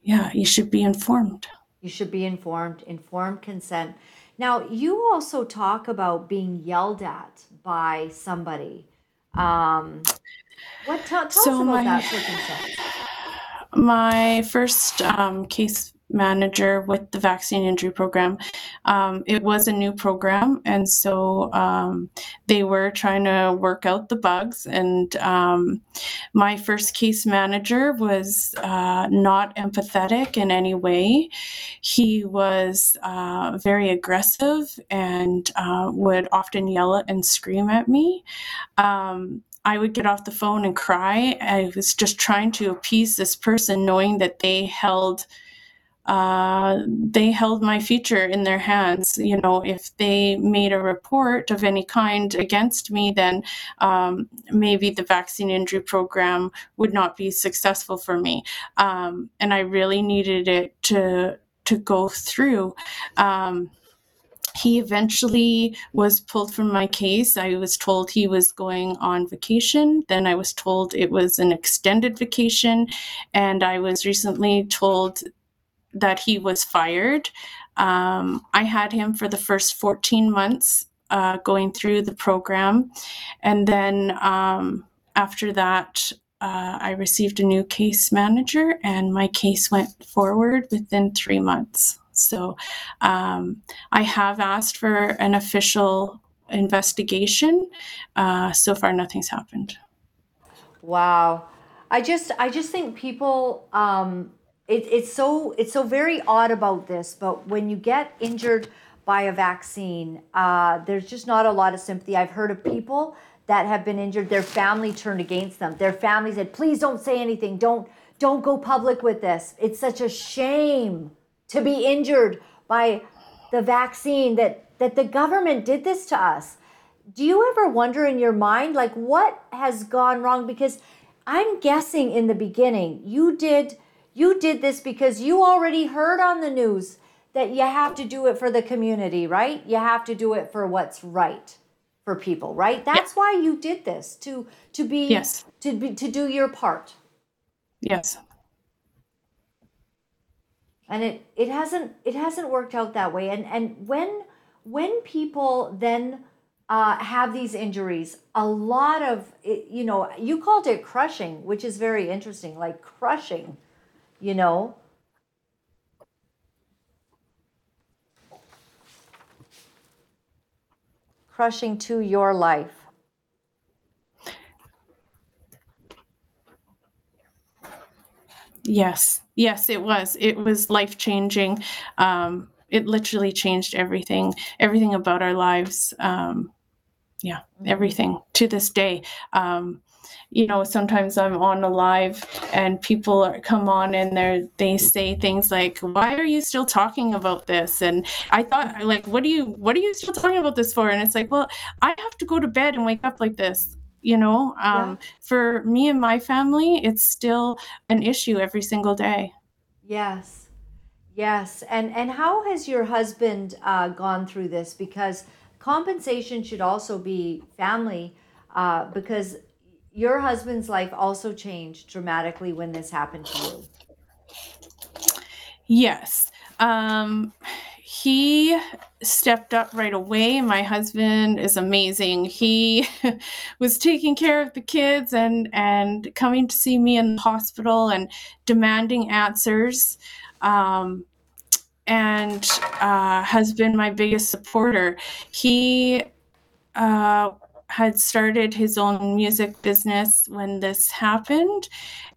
yeah you should be informed You should be informed, informed consent. Now, you also talk about being yelled at by somebody. Um, what tell, tell So us about my- that circumstance? my first um, case manager with the vaccine injury program. Um, it was a new program and so um, they were trying to work out the bugs and um, my first case manager was uh, not empathetic in any way. He was uh, very aggressive and uh, would often yell at and scream at me. Um, I would get off the phone and cry. I was just trying to appease this person, knowing that they held uh, they held my future in their hands. You know, if they made a report of any kind against me, then um, maybe the vaccine injury program would not be successful for me. Um, and I really needed it to to go through. Um, he eventually was pulled from my case. I was told he was going on vacation. Then I was told it was an extended vacation. And I was recently told that he was fired. Um, I had him for the first 14 months uh, going through the program. And then um, after that, uh, I received a new case manager, and my case went forward within three months. So um, I have asked for an official investigation. Uh, so far, nothing's happened. Wow. I just I just think people um it, it's so it's so very odd about this, but when you get injured by a vaccine, uh, there's just not a lot of sympathy. I've heard of people that have been injured, their family turned against them. Their family said, please don't say anything. Don't don't go public with this. It's such a shame to be injured by the vaccine that that the government did this to us do you ever wonder in your mind like what has gone wrong because i'm guessing in the beginning you did you did this because you already heard on the news that you have to do it for the community right? You have to do it for what's right for people right? That's why you did this to to be Yes. to be to do your part. Yes. and it it hasn't it hasn't worked out that way. And and when when people then uh, have these injuries a lot of it, you know you called it crushing which is very interesting like crushing you know crushing to your life Yes, yes, it was. It was life changing. Um, it literally changed everything, everything about our lives. Um, yeah, everything to this day. Um, you know, sometimes I'm on a live and people are, come on and they they say things like, "Why are you still talking about this?" And I thought, like, what do you what are you still talking about this for? And it's like, well, I have to go to bed and wake up like this. You know, um, for me and my family, it's still an issue every single day. Yes, yes. And and how has your husband uh, gone through this? Because compensation should also be family, uh, because your husband's life also changed dramatically when this happened to you. Yes. Um, he stepped up right away. My husband is amazing. He was taking care of the kids and and coming to see me in the hospital and demanding answers. Um, and uh, has been my biggest supporter. He uh, had started his own music business when this happened,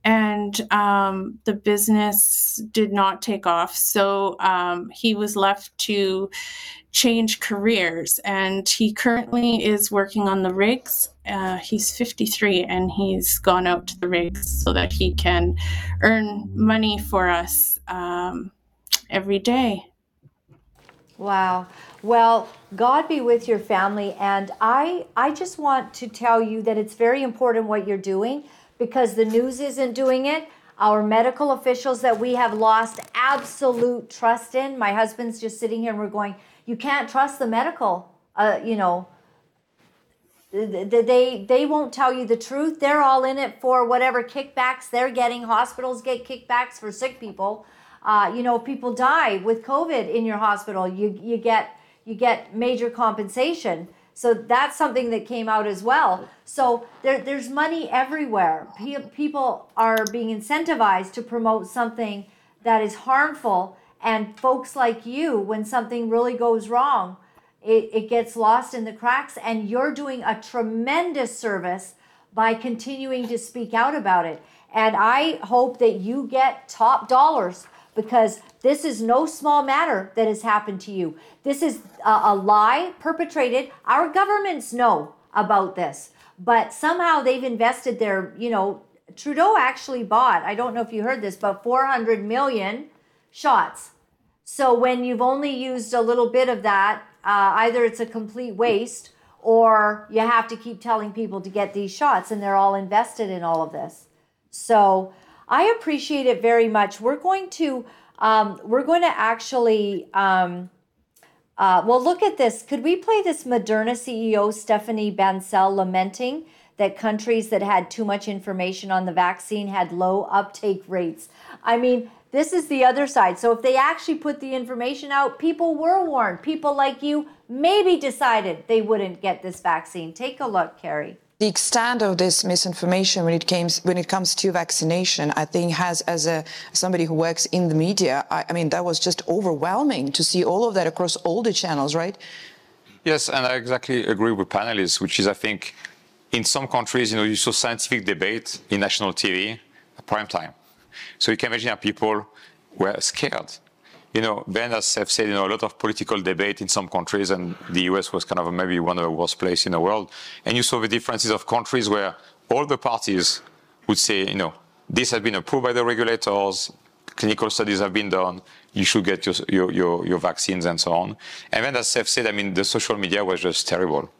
and um, the business did not take off. So um, he was left to change careers, and he currently is working on the rigs. Uh, he's 53 and he's gone out to the rigs so that he can earn money for us um, every day. Wow. Well, God be with your family and I I just want to tell you that it's very important what you're doing because the news isn't doing it. Our medical officials that we have lost absolute trust in. My husband's just sitting here and we're going, you can't trust the medical. Uh, you know, they they won't tell you the truth. They're all in it for whatever kickbacks they're getting. Hospitals get kickbacks for sick people. Uh, you know, if people die with COVID in your hospital, you you get you get major compensation. So that's something that came out as well. So there, there's money everywhere. People are being incentivized to promote something that is harmful. And folks like you, when something really goes wrong, it, it gets lost in the cracks. And you're doing a tremendous service by continuing to speak out about it. And I hope that you get top dollars because this is no small matter that has happened to you. This is a, a, lie perpetrated. Our governments know about this, but somehow they've invested their, you know, Trudeau actually bought, I don't know if you heard this, but 400 million shots. So when you've only used a little bit of that, uh, either it's a complete waste or you have to keep telling people to get these shots and they're all invested in all of this. So I appreciate it very much. We're going to um, we're going to actually um, uh, well look at this. Could we play this Moderna CEO Stephanie Bancel lamenting that countries that had too much information on the vaccine had low uptake rates? I mean, this is the other side. So if they actually put the information out, people were warned. People like you maybe decided they wouldn't get this vaccine. Take a look, Carrie the extent of this misinformation when it comes when it comes to vaccination, I think has as a somebody who works in the media, I, I, mean that was just overwhelming to see all of that across all the channels, right? Yes, and I exactly agree with panelists, which is I think in some countries, you know, you saw scientific debate in national TV, prime time. So you can imagine how people were scared you know, Ben has have said, you know, a lot of political debate in some countries, and the US was kind of maybe one of the worst places in the world. And you saw the differences of countries where all the parties would say, you know, this has been approved by the regulators, clinical studies have been done, you should get your, your, your, your vaccines and so on. And then, as Seth said, I mean, the social media was just terrible,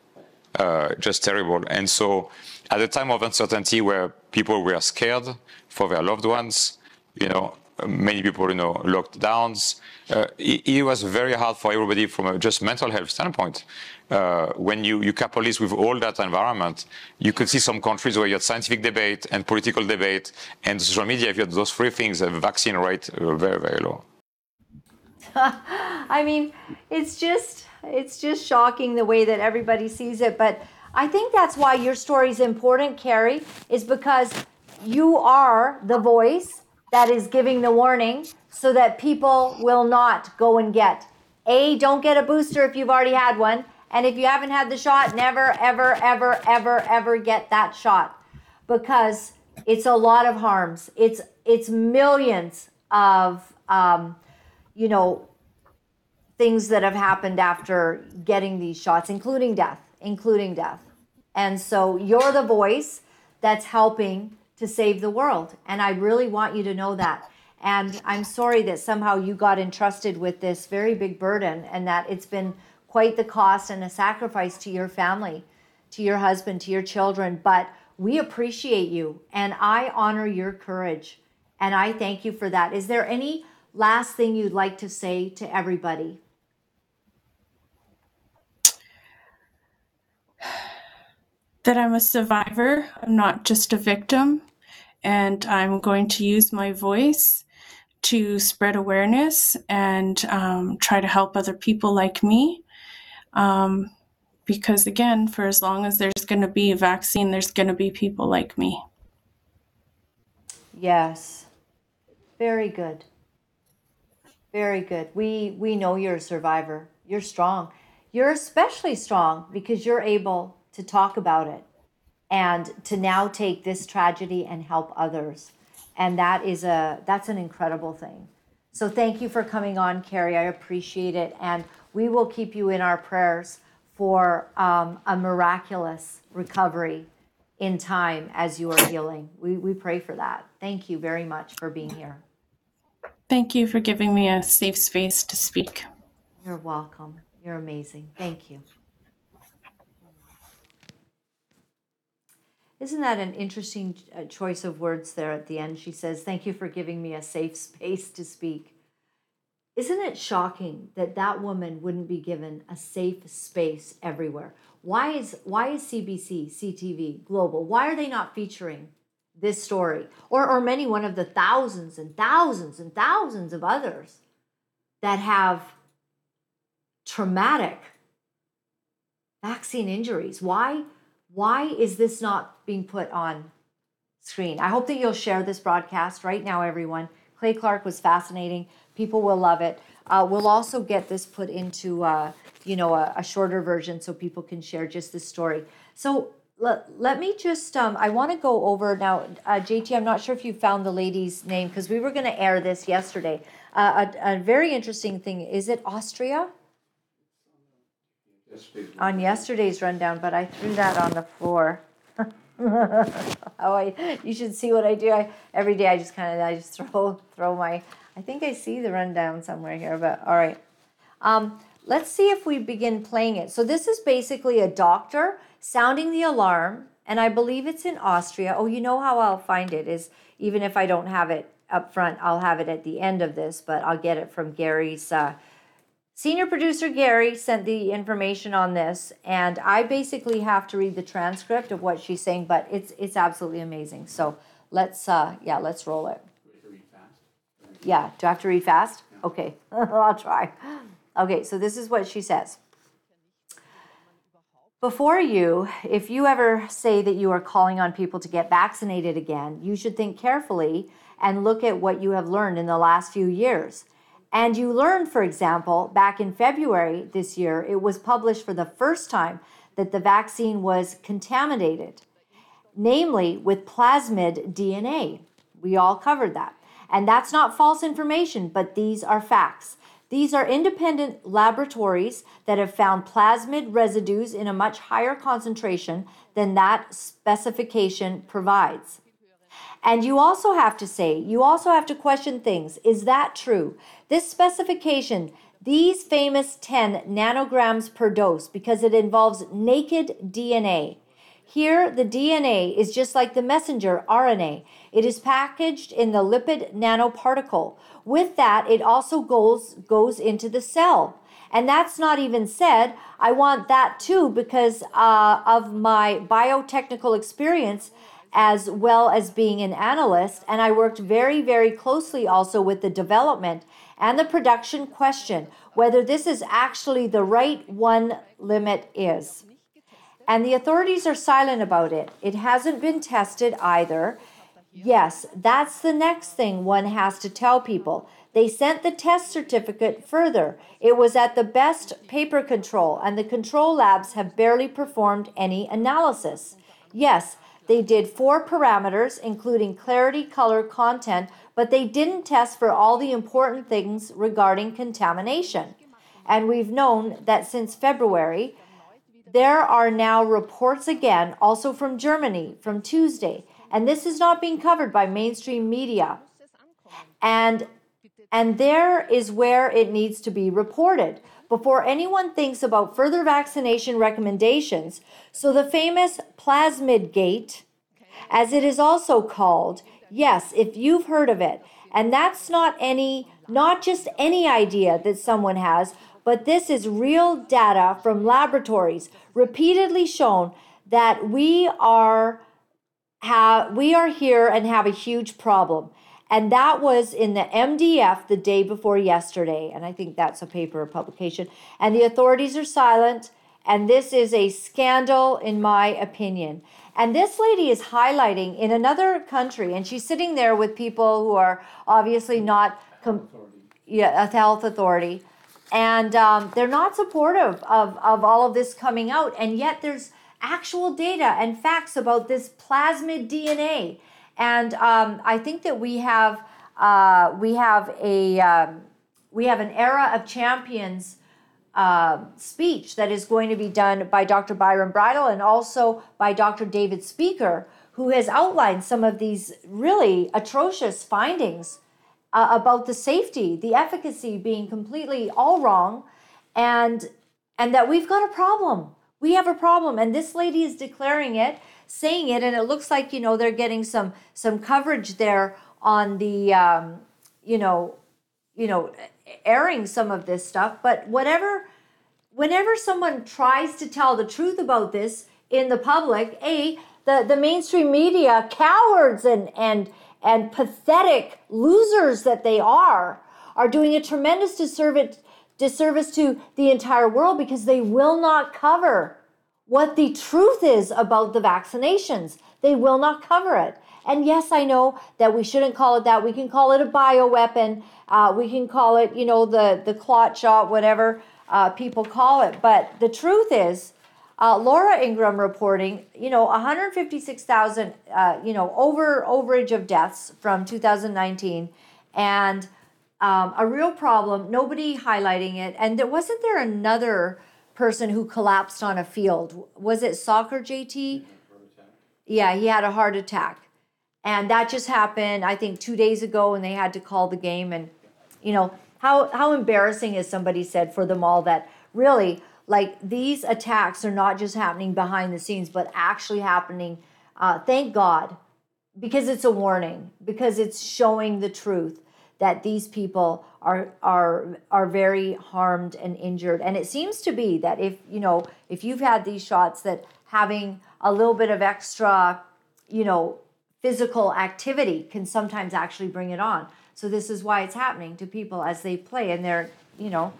uh, just terrible. And so, at a time of uncertainty where people were scared for their loved ones, you know, many people, you know, lockdowns. Uh, it, it, was very hard for everybody from a just mental health standpoint. Uh, when you, you couple this with all that environment, you could see some countries where you had scientific debate and political debate and social media, if you had those three things, the vaccine rate uh, very, very low. I mean, it's just, it's just shocking the way that everybody sees it. But I think that's why your story is important, Carrie, is because you are the voice that is giving the warning so that people will not go and get. A, don't get a booster if you've already had one. And if you haven't had the shot, never, ever, ever, ever, ever get that shot because it's a lot of harms. It's it's millions of um, you know things that have happened after getting these shots, including death, including death. And so you're the voice that's helping to save the world. And I really want you to know that. And I'm sorry that somehow you got entrusted with this very big burden and that it's been quite the cost and a sacrifice to your family, to your husband, to your children. But we appreciate you and I honor your courage. And I thank you for that. Is there any last thing you'd like to say to everybody? that I'm a survivor, I'm not just a victim, and I'm going to use my voice to spread awareness and um, try to help other people like me. Um, because again, for as long as there's going to be a vaccine, there's going to be people like me. Yes. Very good. Very good. We we know you're a survivor. You're strong. You're especially strong because you're able to talk about it and to now take this tragedy and help others. And that is a that's an incredible thing. So thank you for coming on, Carrie. I appreciate it. And we will keep you in our prayers for um, a miraculous recovery in time as you are healing. We, we pray for that. Thank you very much for being here. Thank you for giving me a safe space to speak. You're welcome. You're amazing. Thank you. Isn't that an interesting uh, choice of words there at the end? She says, Thank you for giving me a safe space to speak. Isn't it shocking that that woman wouldn't be given a safe space everywhere? Why is why is CBC, CTV, Global, why are they not featuring this story or or many one of the thousands and thousands and thousands of others that have traumatic vaccine injuries? Why why is this not being put on screen? I hope that you'll share this broadcast right now everyone. Clay Clark was fascinating. People will love it. Uh, we'll also get this put into, uh, you know, a, a, shorter version so people can share just this story. So let, let me just, um, I want to go over now, uh, JT, I'm not sure if you found the lady's name because we were going to air this yesterday. Uh, a, a, very interesting thing, is it Austria? On yesterday's rundown, but I threw that on the floor. oh, I, you should see what I do. I, every day I just kind of, I just throw, throw my, I think I see the rundown somewhere here, but all right. Um, let's see if we begin playing it. So this is basically a doctor sounding the alarm, and I believe it's in Austria. Oh, you know how I'll find it is even if I don't have it up front, I'll have it at the end of this, but I'll get it from Gary's. Uh, senior producer Gary sent the information on this, and I basically have to read the transcript of what she's saying, but it's it's absolutely amazing. So let's uh, yeah, let's roll it. Yeah, do I have to read fast? Okay, I'll try. Okay, so this is what she says. Before you, if you ever say that you are calling on people to get vaccinated again, you should think carefully and look at what you have learned in the last few years. And you learned, for example, back in February this year, it was published for the first time that the vaccine was contaminated, namely with plasmid DNA. We all covered that. And that's not false information, but these are facts. These are independent laboratories that have found plasmid residues in a much higher concentration than that specification provides. And you also have to say, you also have to question things. Is that true? This specification, these famous 10 nanograms per dose, because it involves naked DNA. Here, the DNA is just like the messenger RNA. It is packaged in the lipid nanoparticle. With that, it also goes, goes into the cell. And that's not even said. I want that too because uh, of my biotechnical experience as well as being an analyst. And I worked very, very closely also with the development and the production question whether this is actually the right one limit is. And the authorities are silent about it. It hasn't been tested either. Yes, that's the next thing one has to tell people. They sent the test certificate further. It was at the best paper control, and the control labs have barely performed any analysis. Yes, they did four parameters, including clarity, color, content, but they didn't test for all the important things regarding contamination. And we've known that since February, there are now reports again, also from Germany, from Tuesday, and this is not being covered by mainstream media. And and there is where it needs to be reported before anyone thinks about further vaccination recommendations. So the famous plasmid gate, as it is also called, yes, if you've heard of it, and that's not any not just any idea that someone has, but this is real data from laboratories repeatedly shown that we are have we are here and have a huge problem. And that was in the MDF the day before yesterday. And I think that's a paper publication. And the authorities are silent. And this is a scandal, in my opinion. And this lady is highlighting in another country, and she's sitting there with people who are obviously not com- yeah, a health authority. And um, they're not supportive of, of all of this coming out. And yet there's actual data and facts about this plasmid DNA. And um, I think that we have uh, we have a um, we have an era of champions uh, speech that is going to be done by Dr. Byron Bridle and also by Dr. David Speicher, who has outlined some of these really atrocious findings uh, about the safety, the efficacy being completely all wrong, and and that we've got a problem. We have a problem, and this lady is declaring it, saying it, and it looks like you know they're getting some some coverage there on the um, you know you know airing some of this stuff. But whatever, whenever someone tries to tell the truth about this in the public, a the the mainstream media cowards and and and pathetic losers that they are are doing a tremendous disservice disservice to the entire world because they will not cover what the truth is about the vaccinations. They will not cover it. And yes, I know that we shouldn't call it that. We can call it a bioweapon. Uh, we can call it, you know, the the clot shot, whatever uh, people call it. But the truth is, uh, Laura Ingraham reporting, you know, 156,000, uh, you know, over overage of deaths from 2019, and um, a real problem. Nobody highlighting it. And there wasn't there another person who collapsed on a field. Was it soccer, JT? Yeah, he had a heart attack. And that just happened, I think, two days ago, and they had to call the game. And, you know, how, how embarrassing, as somebody said, for them all that really, like, these attacks are not just happening behind the scenes, but actually happening, uh, thank God, because it's a warning, because it's showing the truth that these people are are are very harmed and injured and it seems to be that if you know if you've had these shots that having a little bit of extra you know physical activity can sometimes actually bring it on so this is why it's happening to people as they play and they're you know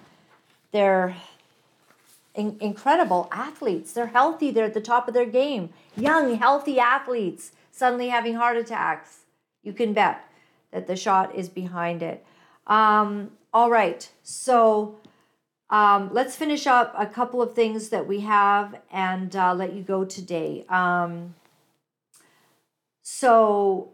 they're in- incredible athletes they're healthy they're at the top of their game young healthy athletes suddenly having heart attacks you can bet that the shot is behind it. Um, all right, so um, let's finish up a couple of things that we have and uh, let you go today. Um, so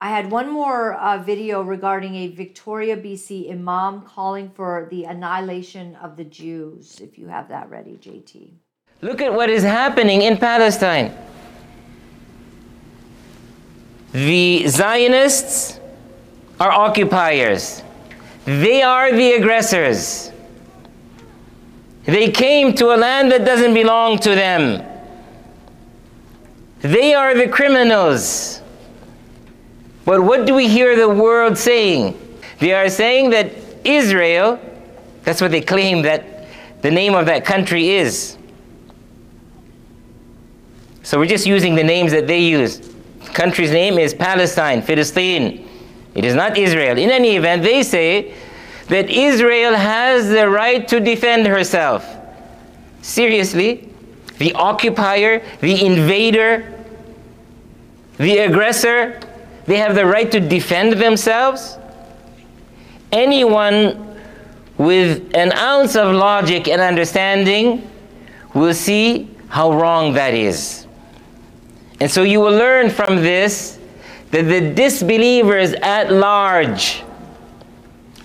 I had one more uh, video regarding a Victoria, BC imam calling for the annihilation of the Jews. If you have that ready, JT. Look at what is happening in Palestine. The Zionists are occupiers. They are the aggressors. They came to a land that doesn't belong to them. They are the criminals. But what do we hear the world saying? They are saying that Israel, that's what they claim that the name of that country is. So we're just using the names that they use. The country's name is Palestine, Philistine. It is not Israel. In any event, they say that Israel has the right to defend herself. Seriously? The occupier, the invader, the aggressor, they have the right to defend themselves? Anyone with an ounce of logic and understanding will see how wrong that is. And so you will learn from this that the disbelievers at large,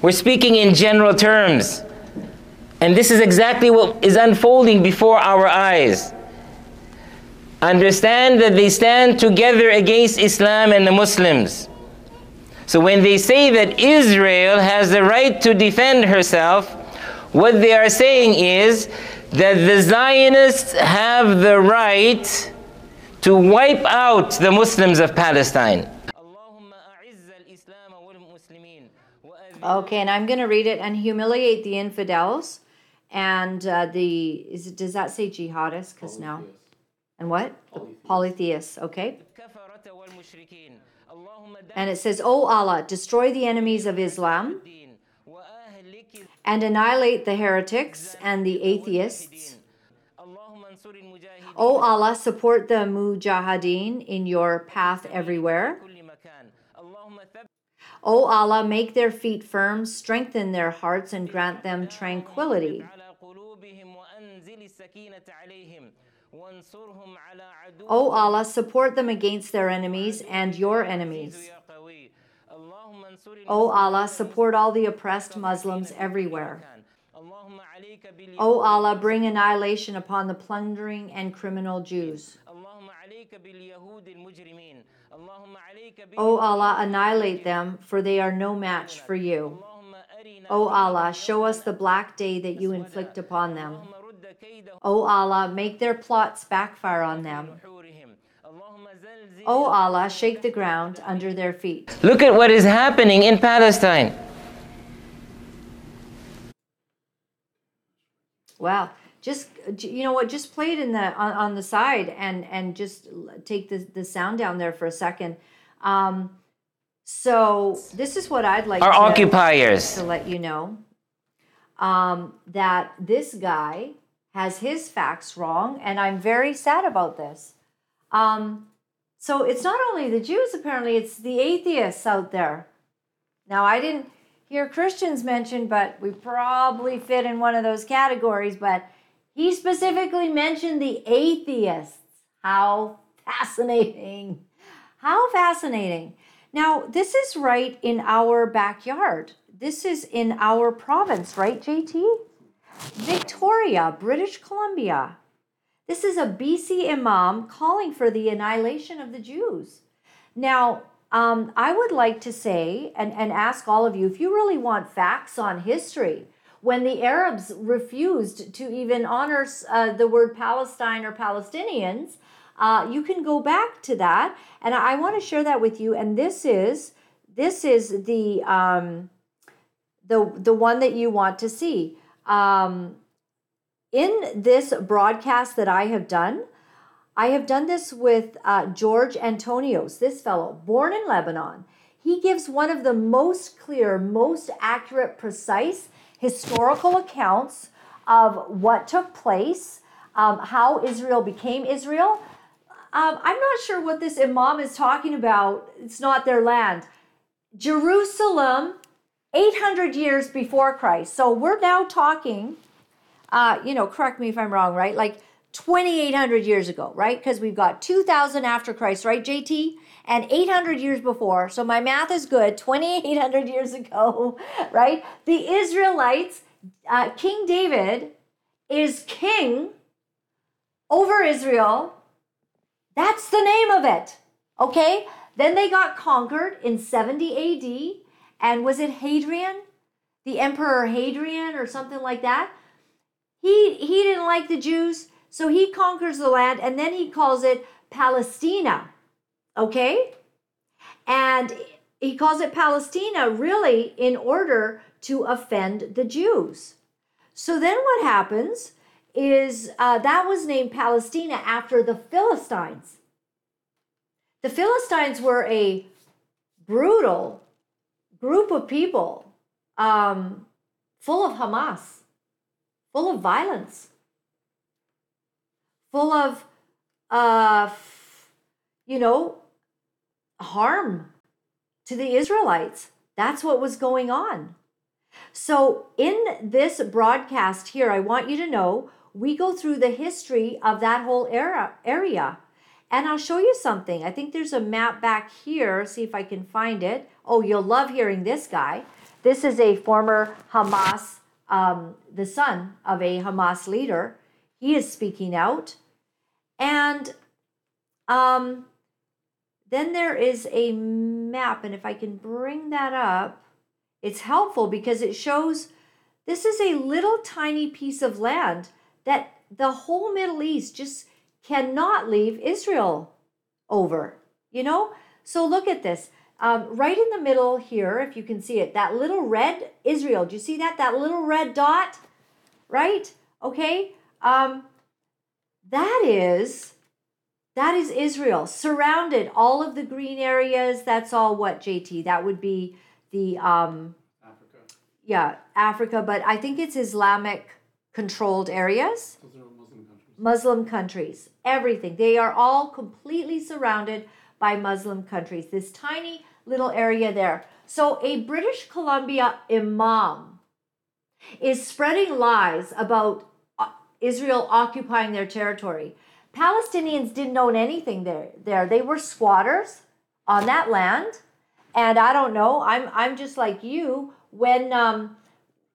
we're speaking in general terms, and this is exactly what is unfolding before our eyes. Understand that they stand together against Islam and the Muslims. So when they say that Israel has the right to defend herself, what they are saying is that the Zionists have the right to wipe out the Muslims of Palestine. Okay, and I'm going to read it and humiliate the infidels and uh, the is it, does that say jihadists? Because now, And what? The polytheists, okay? And it says, O Allah, destroy the enemies of Islam and annihilate the heretics and the atheists. O Allah, support the mujahideen in your path everywhere. O Allah, make their feet firm, strengthen their hearts, and grant them tranquility. O oh Allah, support them against their enemies and your enemies. O oh Allah, support all the oppressed Muslims everywhere. O oh Allah, bring annihilation upon the plundering and criminal Jews. O Allah, annihilate them, for they are no match for you. O Allah, show us the black day that you inflict upon them. O Allah, make their plots backfire on them. O Allah, shake the ground under their feet. Look at what is happening in Palestine. Wow. Just you know what? Just play it in the on, on the side and and just take the the sound down there for a second. Um, so this is what I'd like Our to, occupiers. to let you know um, that this guy has his facts wrong, and I'm very sad about this. Um, so it's not only the Jews, apparently, it's the atheists out there. Now, I didn't hear Christians mentioned, but we probably fit in one of those categories. But he specifically mentioned the atheists. How fascinating! How fascinating. Now, this is right in our backyard. This is in our province, right, JT? Victoria, British Columbia. This is a BC imam calling for the annihilation of the Jews. Now, um, I would like to say and, and ask all of you if you really want facts on history, when the Arabs refused to even honor uh, the word Palestine or Palestinians, uh, you can go back to that, and I, I want to share that with you. And this is this is the um, the the one that you want to see. Um, in this broadcast that I have done, I have done this with uh, George Antonios, this fellow, born in Lebanon. He gives one of the most clear, most accurate, precise historical accounts of what took place, um, how Israel became Israel. Um, I'm not sure what this imam is talking about. It's not their land. Jerusalem, 800 years before Christ. So we're now talking, uh, you know, correct me if I'm wrong, right? Like 2,800 years ago, right? Because we've got 2,000 after Christ, right, JT? And 800 years before. So my math is good. 2,800 years ago, right? The Israelites, uh, King David is king over Israel. That's the name of it, okay? Then they got conquered in 70 AD. And was it Hadrian? The Emperor Hadrian or something like that? He, he didn't like the Jews. So he conquers the land and then he calls it Palestina. Okay? And he calls it Palestina really in order to offend the Jews. So then what happens is uh, that was named Palestina after the Philistines. The Philistines were a brutal group of people um, full of Hamas, full of violence full of, uh, you know, harm to the Israelites. That's what was going on. So, in this broadcast here, I want you to know we go through the history of that whole era, area. And I'll show you something. I think there's a map back here. See if I can find it. Oh, you'll love hearing this guy. This is a former Hamas, um, the son of a Hamas leader. He is speaking out. And um, then there is a map. And if I can bring that up, it's helpful because it shows this is a little tiny piece of land that the whole Middle East just cannot leave Israel over, you know? So look at this. Um, right in the middle here, if you can see it, that little red Israel. Do you see that? That little red dot, right? Okay. Um, that is That is Israel, surrounded all of the green areas. That's all what JT. That would be the um, Africa. Yeah, Africa, but I think it's Islamic controlled areas. Muslim countries. Muslim countries. Everything. They are all completely surrounded by Muslim countries. This tiny little area there. So a British Columbia imam is spreading lies about uh, Israel occupying their territory. Palestinians didn't own anything there. There, they were squatters on that land, and I don't know. I'm I'm just like you. When um,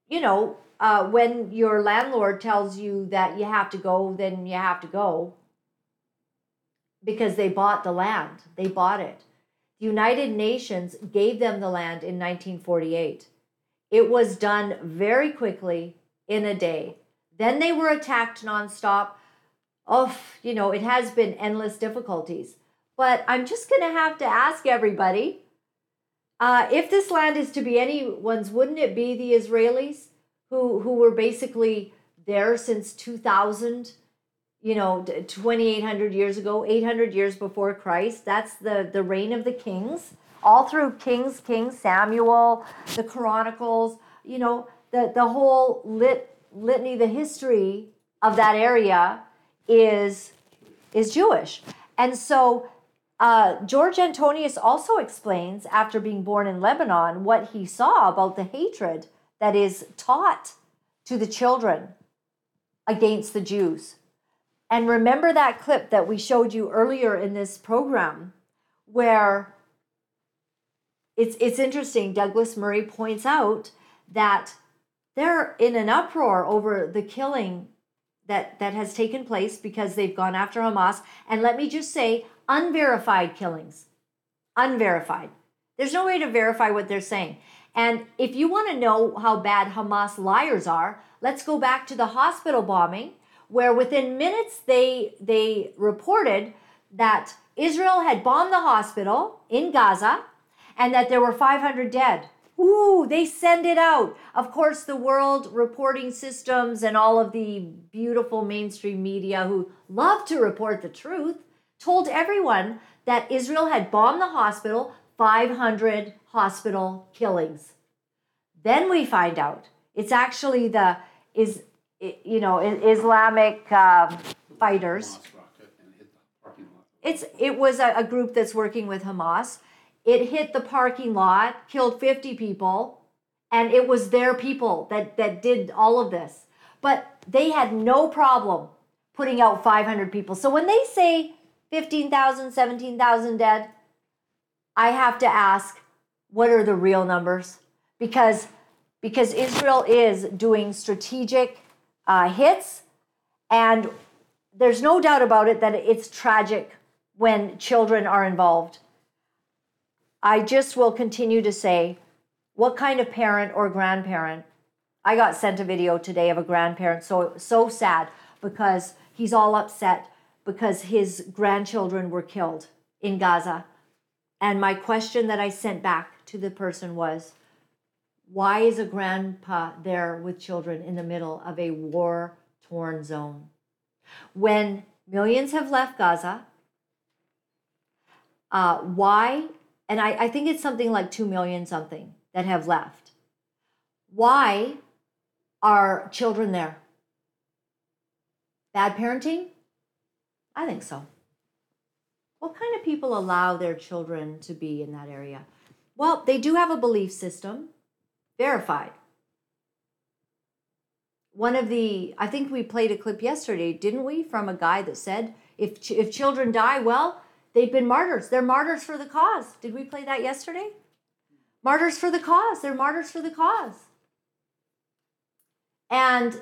you know, uh, when your landlord tells you that you have to go, then you have to go because they bought the land. They bought it. The United Nations gave them the land in 1948. It was done very quickly in a day. Then they were attacked nonstop oh, you know, it has been endless difficulties. But I'm just going to have to ask everybody uh, if this land is to be anyone's, wouldn't it be the Israelis who, who were basically there since 2000? You know, 2,800 years ago, 800 years before Christ. That's the, the reign of the kings, all through Kings, King Samuel, the Chronicles, you know, the, the whole lit, litany, the history of that area is is Jewish. And so uh, George Antonius also explains, after being born in Lebanon, what he saw about the hatred that is taught to the children against the Jews. And remember that clip that we showed you earlier in this program where it's it's interesting Douglas Murray points out that they're in an uproar over the killing that that has taken place because they've gone after Hamas. And let me just say, unverified killings, unverified. There's no way to verify what they're saying. And if you want to know how bad Hamas liars are, let's go back to the hospital bombing, where within minutes they they reported that Israel had bombed the hospital in Gaza and that there were 500 dead. Ooh, they send it out. Of course, the world reporting systems and all of the beautiful mainstream media who love to report the truth told everyone that Israel had bombed the hospital, 500 hospital killings. Then we find out it's actually the is you know Islamic um, fighters. It's it was a, a group that's working with Hamas it hit the parking lot, killed 50 people, and it was their people that, that did all of this. But they had no problem putting out 500 people. So when they say 15,000, 17,000 dead, I have to ask, what are the real numbers? Because because Israel is doing strategic uh, hits, and there's no doubt about it that it's tragic when children are involved. I just will continue to say, what kind of parent or grandparent? I got sent a video today of a grandparent, so so sad because he's all upset because his grandchildren were killed in Gaza. And my question that I sent back to the person was, why is a grandpa there with children in the middle of a war torn zone? When millions have left Gaza, uh, why and I, I think it's something like 2 million something that have left. Why are children there? Bad parenting? I think so. What kind of people allow their children to be in that area? Well, they do have a belief system, verified. One of the, I think we played a clip yesterday, didn't we, from a guy that said, if, if children die, well, They've been martyrs. They're martyrs for the cause. Did we play that yesterday? Martyrs for the cause. They're martyrs for the cause. And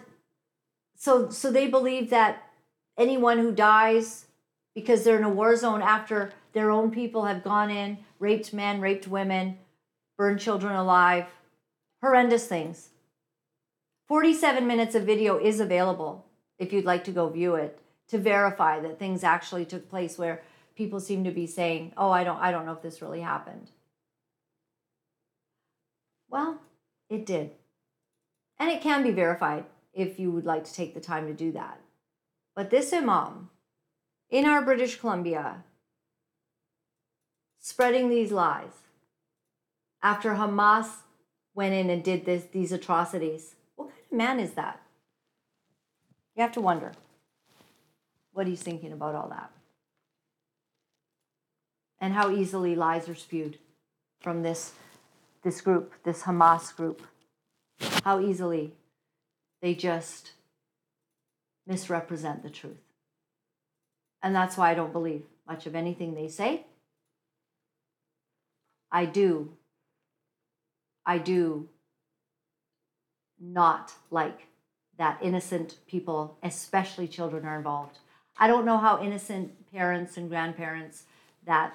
so so they believe that anyone who dies because they're in a war zone after their own people have gone in, raped men, raped women, burned children alive, horrendous things. 47 minutes of video is available if you'd like to go view it to verify that things actually took place where people seem to be saying, "Oh, I don't I don't know if this really happened." Well, it did. And it can be verified if you would like to take the time to do that. But this imam in our British Columbia spreading these lies after Hamas went in and did this, these atrocities. What kind of man is that? You have to wonder what he's thinking about all that. And how easily lies are spewed from this, this group, this Hamas group. How easily they just misrepresent the truth. And that's why I don't believe much of anything they say. I do, I do not like that innocent people, especially children, are involved. I don't know how innocent parents and grandparents that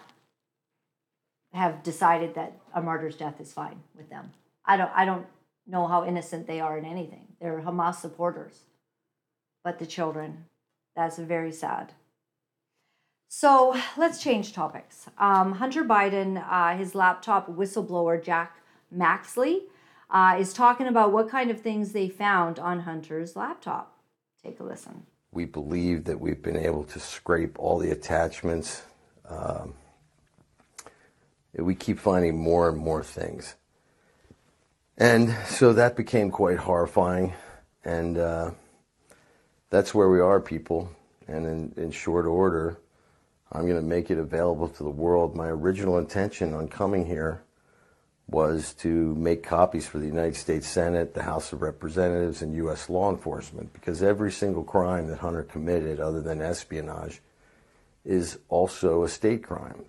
have decided that a martyr's death is fine with them. I don't I don't know how innocent they are in anything. They're Hamas supporters. But the children, that's very sad. So let's change topics. Um, Hunter Biden, uh, his laptop whistleblower Jack Maxey, uh, is talking about what kind of things they found on Hunter's laptop. Take a listen. We believe that we've been able to scrape all the attachments. Um, we keep finding more and more things. And so that became quite horrifying. And uh, that's where we are, people. And in, in short order, I'm going to make it available to the world. My original intention on coming here was to make copies for the United States Senate, the House of Representatives, and U.S. law enforcement because every single crime that Hunter committed, other than espionage, is also a state crime.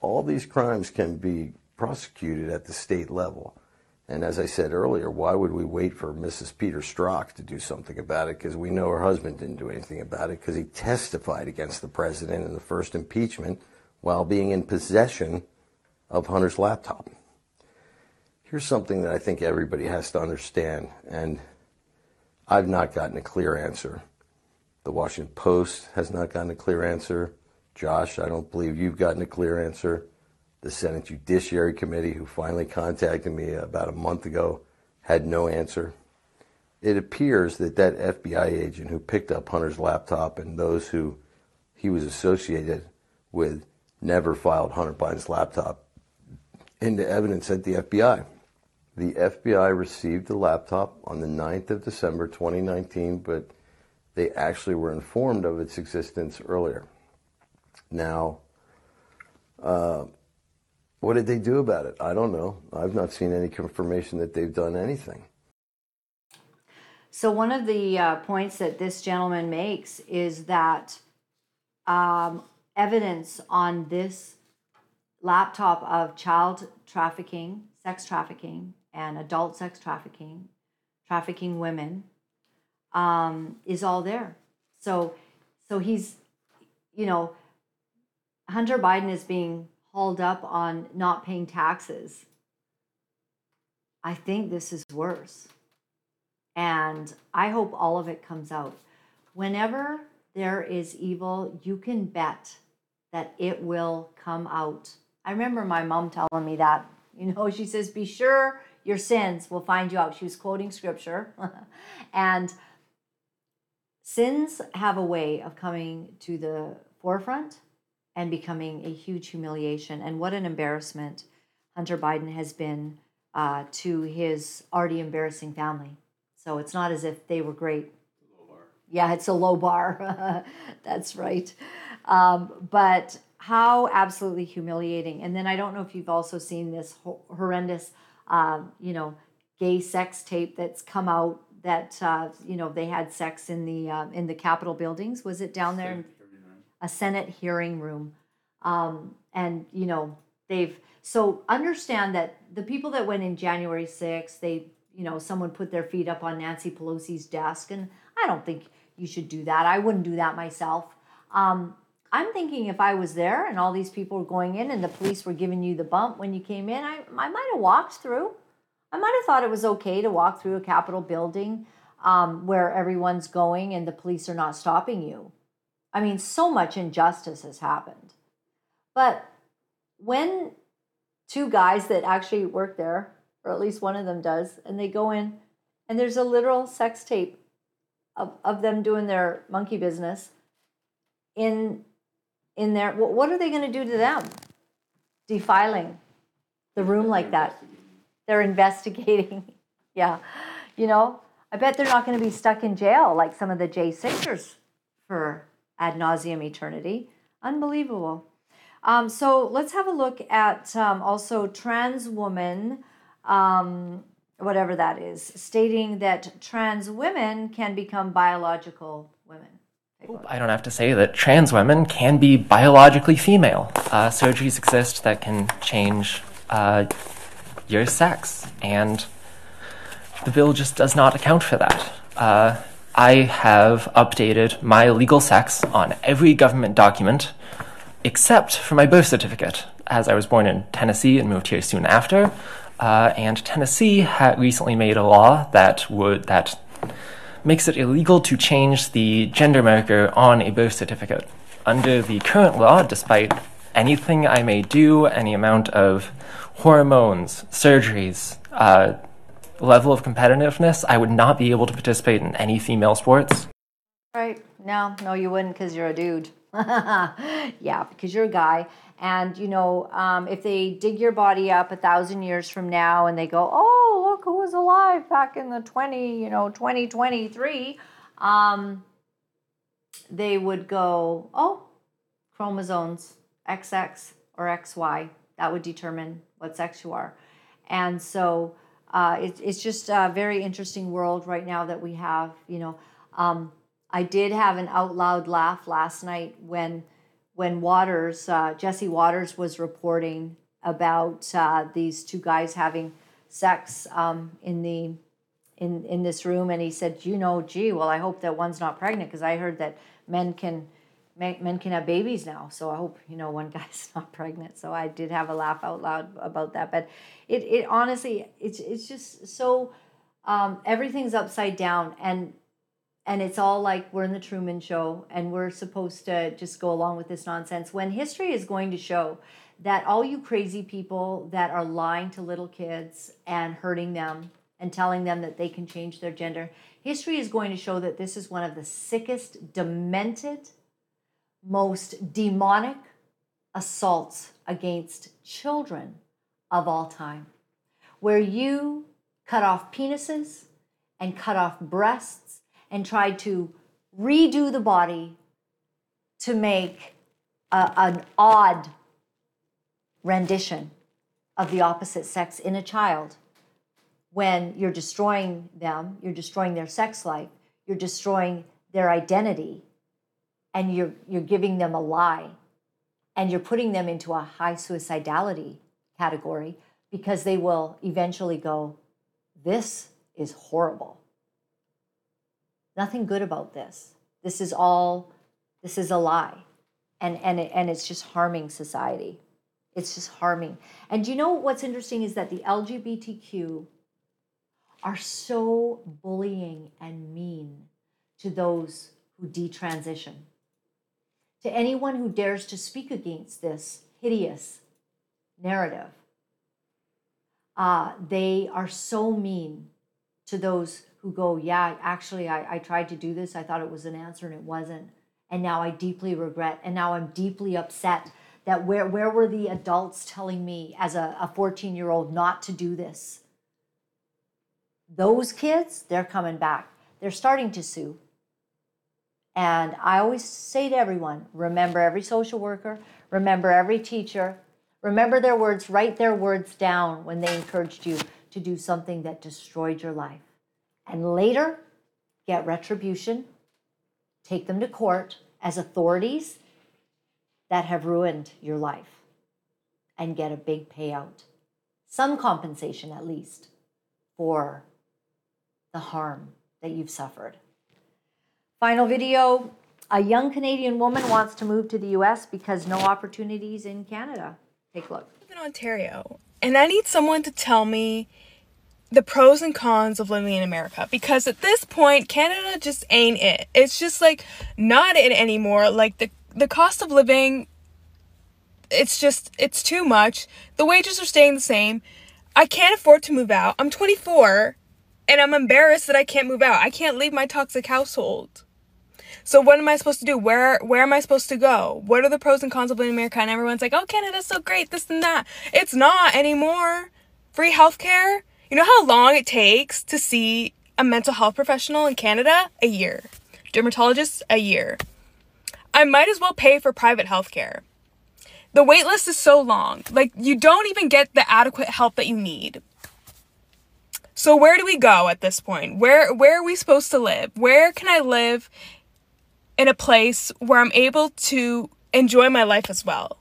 All these crimes can be prosecuted at the state level. And as I said earlier, why would we wait for Mrs. Peter Strzok to do something about it? Because we know her husband didn't do anything about it because he testified against the president in the first impeachment while being in possession of Hunter's laptop. Here's something that I think everybody has to understand, and I've not gotten a clear answer. The Washington Post has not gotten a clear answer. Josh, I don't believe you've gotten a clear answer the Senate Judiciary Committee, who finally contacted me about a month ago, had no answer. It appears that that FBI agent who picked up Hunter's laptop and those who he was associated with never filed Hunter Biden's laptop into evidence at the FBI. The FBI received the laptop on the 9th of December 2019, but they actually were informed of its existence earlier. Now, uh, what did they do about it? I don't know. I've not seen any confirmation that they've done anything. So, one of the uh, points that this gentleman makes is that um, evidence on this laptop of child trafficking, sex trafficking, and adult sex trafficking, trafficking women, um, is all there. So, so he's, you know, Hunter Biden is being hauled up on not paying taxes. I think this is worse. And I hope all of it comes out. Whenever there is evil, you can bet that it will come out. I remember my mom telling me that. You know, she says, Be sure your sins will find you out. She was quoting scripture. and sins have a way of coming to the forefront and becoming a huge humiliation. And what an embarrassment Hunter Biden has been uh, to his already embarrassing family. So it's not as if they were great. Yeah, it's a low bar. That's right. Um, but how absolutely humiliating. And then I don't know if you've also seen this horrendous, uh, you know, gay sex tape that's come out that uh, you know they had sex in the uh, in the Capitol buildings. Was it down there? a Senate hearing room. Um, and, you know, they've, so understand that the people that went in January 6th, they, you know, someone put their feet up on Nancy Pelosi's desk. And I don't think you should do that. I wouldn't do that myself. Um, I'm thinking if I was there and all these people were going in and the police were giving you the bump when you came in, I, I might have walked through. I might have thought it was okay to walk through a Capitol building um, where everyone's going and the police are not stopping you. I mean, so much injustice has happened. But when two guys that actually work there, or at least one of them does, and they go in and there's a literal sex tape of, of them doing their monkey business in in there. Wh- What are they going to do to them? Defiling the room like that. They're investigating. yeah. You know, I bet they're not going to be stuck in jail like some of the J6ers for ad nauseum eternity. Unbelievable. Um, so let's have a look at um, also trans woman, um, whatever that is, stating that trans women can become biological women. I don't have to say that trans women can be biologically female. Uh, surgeries exist that can change uh, your sex, and the bill just does not account for that. Uh, I have updated my legal sex on every government document except for my birth certificate, as I was born in Tennessee and moved here soon after. Uh, and Tennessee had recently made a law that would that makes it illegal to change the gender marker on a birth certificate. Under the current law, despite anything I may do, any amount of hormones, surgeries, uh, level of competitiveness, I would not be able to participate in any female sports. Right. No, no, you wouldn't because you're a dude. yeah, because you're a guy. And, you know, um, if they dig your body up a thousand years from now and they go, oh, look who was alive back in the 20, you know, 2023, um, they would go, oh, chromosomes, XX or XY. That would determine what sex you are. And so uh, it, it's just a very interesting world right now that we have, you know. Um, I did have an out loud laugh last night when when Watters, uh, Jesse Watters, was reporting about uh, these two guys having sex um, in the in in this room, and he said, "You know, gee, well, I hope that one's not pregnant because I heard that men can men, can have babies now. So I hope you know one guy's not pregnant." So I did have a laugh out loud about that, but it it honestly it's it's just so um, everything's upside down and and it's all like we're in the Truman Show and we're supposed to just go along with this nonsense when history is going to show that all you crazy people that are lying to little kids and hurting them and telling them that they can change their gender, history is going to show that this is one of the sickest, demented, most demonic assaults against children of all time, where you cut off penises and cut off breasts and tried to redo the body to make a, an odd rendition of the opposite sex in a child. When you're destroying them, you're destroying their sex life, you're destroying their identity, and you're, you're giving them a lie, and you're putting them into a high suicidality category because they will eventually go, This is horrible nothing good about this. This is all, this is a lie. And, and, it, and it's just harming society. It's just harming. And you know what's interesting is that the LGBTQ are so bullying and mean to those who detransition. To anyone who dares to speak against this hideous narrative, uh, they are so mean to those who go, Yeah, actually, I, I tried to do this. I thought it was an answer and it wasn't. And now I deeply regret. And now I'm deeply upset that where, where were the adults telling me as a 14 year old not to do this? Those kids, they're coming back. They're starting to sue. And I always say to everyone remember every social worker, remember every teacher, remember their words, write their words down when they encouraged you to do something that destroyed your life and later get retribution, take them to court as authorities that have ruined your life and get a big payout. Some compensation, at least, for the harm that you've suffered. Final video a young Canadian woman wants to move to the US because no opportunities in Canada. Take a look. I live in Ontario, and I need someone to tell me the pros and cons of living in America because at this point Canada just ain't it. It's just like not it anymore. Like the the cost of living it's just it's too much. The wages are staying the same. I can't afford to move out. I'm 24 and I'm embarrassed that I can't move out. I can't leave my toxic household. So what am I supposed to do? Where where am I supposed to go? What are the pros and cons of living in America? And everyone's like, "Oh, Canada's so great, this and that." It's not anymore. Free healthcare. You know how long it takes to see a mental health professional in Canada? A year. Dermatologists, a year. I might as well pay for private health care. The wait list is so long. Like you don't even get the adequate help that you need. So where do we go at this point? Where where are we supposed to live? Where can I live in a place where I'm able to enjoy my life as well?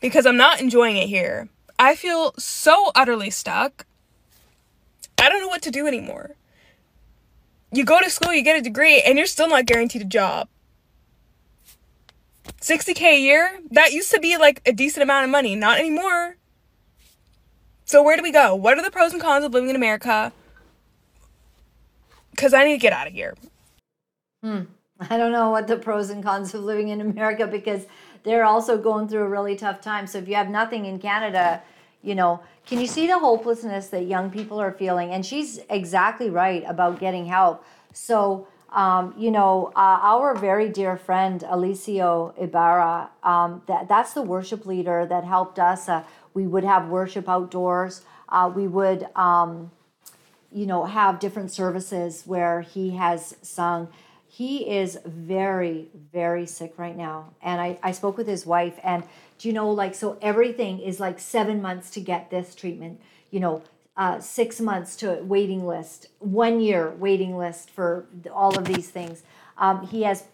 Because I'm not enjoying it here. I feel so utterly stuck. I don't know what to do anymore. You go to school, you get a degree, and you're still not guaranteed a job. 60k a year? That used to be like a decent amount of money, not anymore. So where do we go? What are the pros and cons of living in America? Cuz I need to get out of here. Hmm. I don't know what the pros and cons of living in America because they're also going through a really tough time. So if you have nothing in Canada, you know, can you see the hopelessness that young people are feeling? And she's exactly right about getting help. So, um, you know, uh, our very dear friend Alicio Ibarra, um, that, that's the worship leader that helped us. Uh, we would have worship outdoors. Uh, we would, um, you know, have different services where he has sung. He is very, very sick right now. And I, I spoke with his wife, and do you know, like, so everything is like seven months to get this treatment, you know, uh, six months to waiting list, one year waiting list for all of these things. Um, he has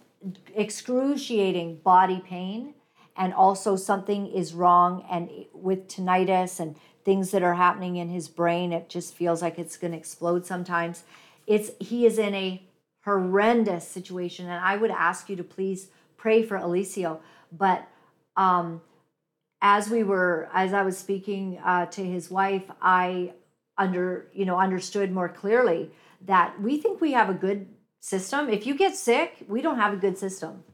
excruciating body pain, and also something is wrong, and with tinnitus and things that are happening in his brain, it just feels like it's going to explode sometimes. It's he is in a horrendous situation, and I would ask you to please pray for Alicio. But um, as we were, as I was speaking uh, to his wife, I under you know understood more clearly that we think we have a good system. If you get sick, we don't have a good system.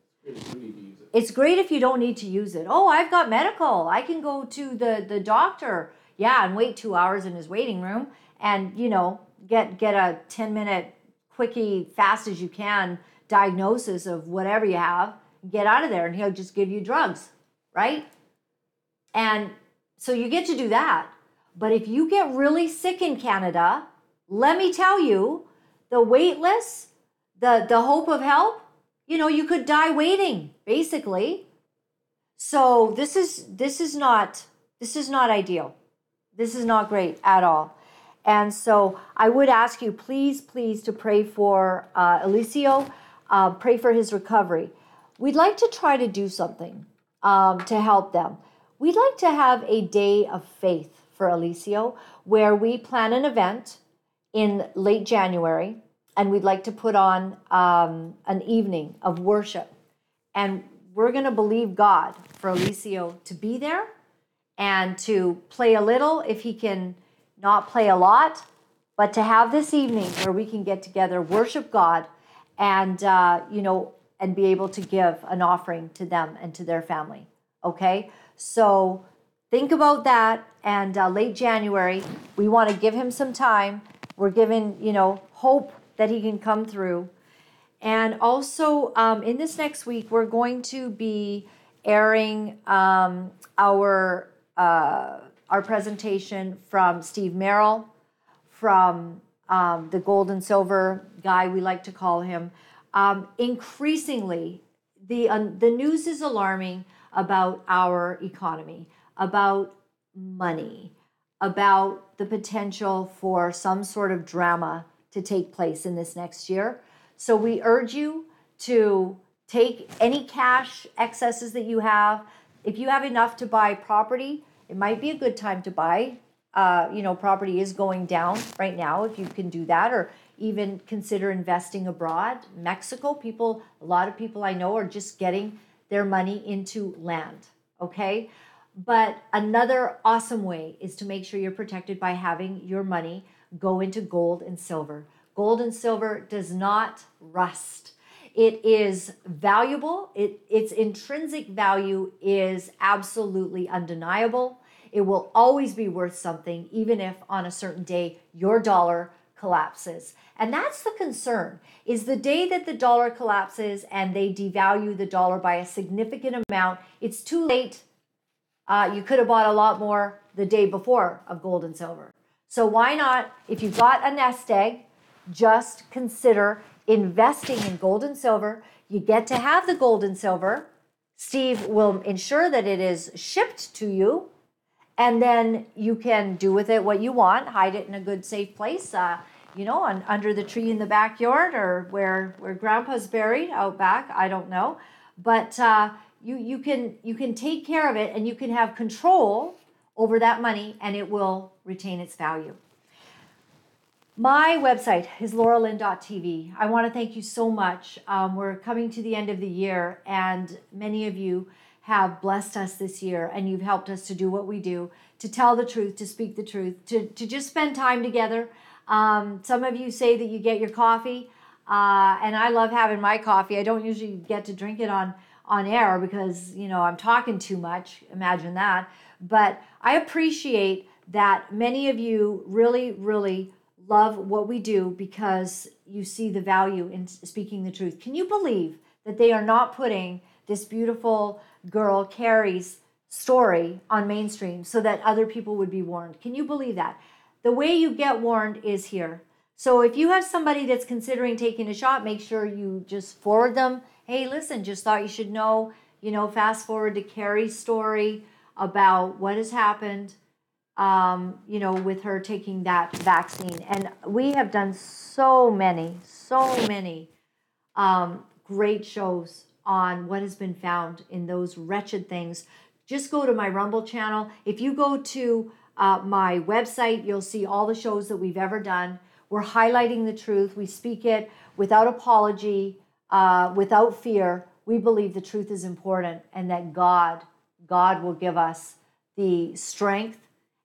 It's great if you don't need to use it. Oh, I've got medical. I can go to the the doctor. Yeah, and wait 2 hours in his waiting room and, you know, get get a 10 minute quickie fast as you can diagnosis of whatever you have. Get out of there and he'll just give you drugs, right? And so you get to do that. But if you get really sick in Canada, let me tell you, the wait list, the, the hope of help, you know, you could die waiting, basically. So this is this is not this is not ideal. This is not great at all. And so I would ask you, please, please, to pray for uh, Alicio, uh, pray for his recovery. We'd like to try to do something um, to help them. We'd like to have a day of faith for Alicio where we plan an event in late January and we'd like to put on um, an evening of worship. And we're going to believe God for Alicio to be there and to play a little if he can not play a lot, but to have this evening where we can get together, worship God, and, uh, you know, and be able to give an offering to them and to their family. Okay? So think about that. And uh, late January, we want to give him some time. We're giving, you know, hope that he can come through. And also, um, in this next week, we're going to be airing um, our uh, our presentation from Steve Merrill, from um, the gold and silver guy we like to call him. Um, increasingly, the the news is alarming about our economy, about money, about the potential for some sort of drama to take place in this next year. So we urge you to take any cash excesses that you have. If you have enough to buy property, it might be a good time to buy. Uh, you know, property is going down right now if you can do that, or even consider investing abroad. Mexico, people, a lot of people I know are just getting their money into land. Okay. But another awesome way is to make sure you're protected by having your money go into gold and silver. Gold and silver does not rust. It is valuable. It, its intrinsic value is absolutely undeniable. It will always be worth something, even if on a certain day your dollar collapses. And that's the concern is the day that the dollar collapses and they devalue the dollar by a significant amount, it's too late. Uh, you could have bought a lot more the day before of gold and silver. So why not, if you've got a nest egg, just consider investing in gold and silver. You get to have the gold and silver. Steve will ensure that it is shipped to you, and then you can do with it what you want. Hide it in a good, safe place, uh, you know, on, under the tree in the backyard or where where Grandpa's buried out back. I don't know, but uh, you you can you can take care of it, and you can have control over that money, and it will retain its value. My website is lauralynn.tv. I want to thank you so much. Um, we're coming to the end of the year, and many of you have blessed us this year, and you've helped us to do what we do to tell the truth, to speak the truth, to, to just spend time together. Um, some of you say that you get your coffee, uh, and I love having my coffee. I don't usually get to drink it on, on air because, you know, I'm talking too much. Imagine that. But I appreciate that many of you really, really love what we do because you see the value in speaking the truth. Can you believe that they are not putting this beautiful girl, Carrie's story on mainstream so that other people would be warned? Can you believe that? The way you get warned is here. So if you have somebody that's considering taking a shot, make sure you just forward them. Hey, listen, just thought you should know, you know, fast forward to Carrie's story about what has happened um, you know, with her taking that vaccine. And we have done so many, so many um, great shows on what has been found in those wretched things. Just go to my Rumble channel. If you go to uh, my website, you'll see all the shows that we've ever done. We're highlighting the truth. We speak it without apology, uh, without fear. We believe the truth is important and that God, God will give us the strength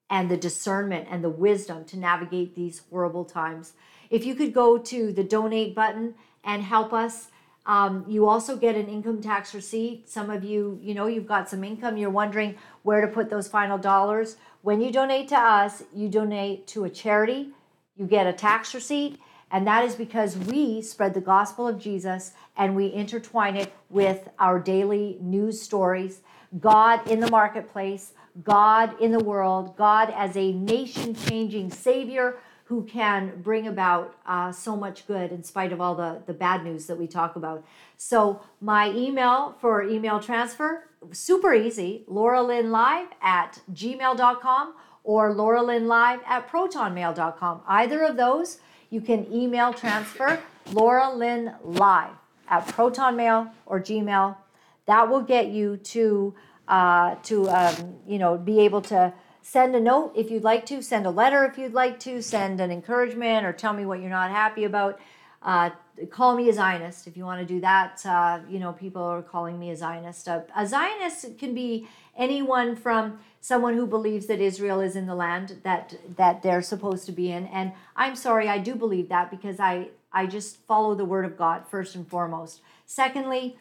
and the discernment and the wisdom to navigate these horrible times. If you could go to the donate button and help us, um, you also get an income tax receipt. Some of you, you know, you've got some income, you're wondering where to put those final dollars. When you donate to us, you donate to a charity, you get a tax receipt, and that is because we spread the gospel of Jesus and we intertwine it with our daily news stories. God in the marketplace, God in the world, God as a nation changing Savior who can bring about uh, so much good in spite of all the, the bad news that we talk about. So, my email for email transfer, super easy lauralynnlive at gmail.com or lauralynnlive at protonmail.com. Either of those, you can email transfer lauralynnlive at protonmail or gmail. That will get you to uh, to um, you know be able to send a note if you'd like to, send a letter if you'd like to, send an encouragement or tell me what you're not happy about. Uh, call me a Zionist if you want to do that. Uh, you know, people are calling me a Zionist. A Zionist can be anyone from someone who believes that Israel is in the land that that they're supposed to be in. And I'm sorry, I do believe that because I I just follow the word of God first and foremost. Secondly,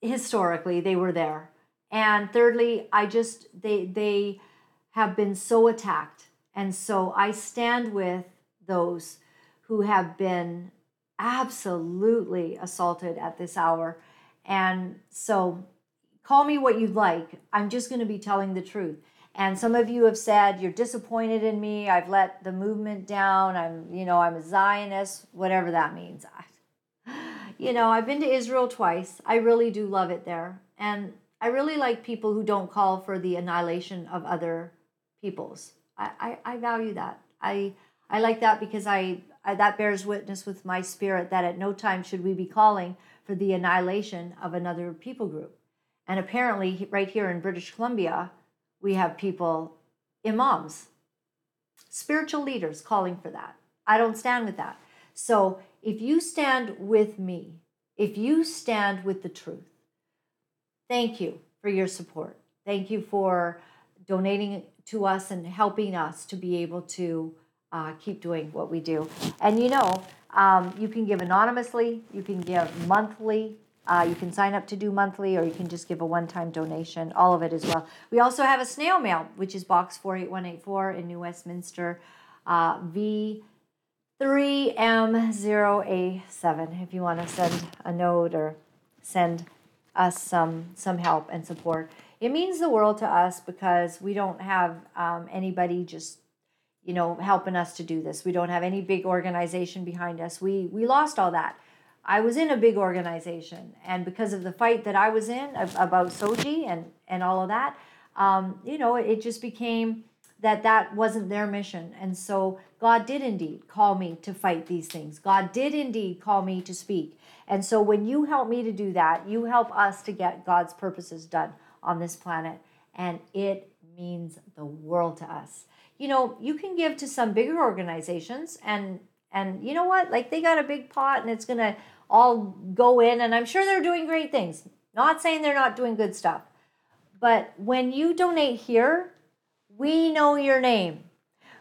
historically they were there. And thirdly, I just they they have been so attacked. And so I stand with those who have been absolutely assaulted at this hour. And so call me what you'd like. I'm just going to be telling the truth. And some of you have said you're disappointed in me. I've let the movement down. I'm, you know, I'm a Zionist, whatever that means. You know, I've been to Israel twice. I really do love it there. And I really like people who don't call for the annihilation of other peoples. I, I, I value that. I I like that because I, I that bears witness with my spirit that at no time should we be calling for the annihilation of another people group. And apparently, right here in British Columbia, we have people, imams, spiritual leaders calling for that. I don't stand with that. So if you stand with me, if you stand with the truth, thank you for your support. Thank you for donating to us and helping us to be able to uh, keep doing what we do. And you know, um, you can give anonymously, you can give monthly, uh, you can sign up to do monthly, or you can just give a one time donation, all of it as well. We also have a snail mail, which is Box 48184 in New Westminster, uh, 3M0A7 if you want to send a note or send us some some help and support. It means the world to us because we don't have um, anybody just you know helping us to do this. We don't have any big organization behind us. We we lost all that. I was in a big organization, and because of the fight that I was in about SOGI and and all of that, um, you know, it just became that that wasn't their mission. And so God did indeed call me to fight these things. God did indeed call me to speak. And so when you help me to do that, you help us to get God's purposes done on this planet. And it means the world to us. You know, you can give to some bigger organizations and and you know what? Like they got a big pot and it's going to all go in and I'm sure they're doing great things. Not saying they're not doing good stuff. But when you donate here, we know your name.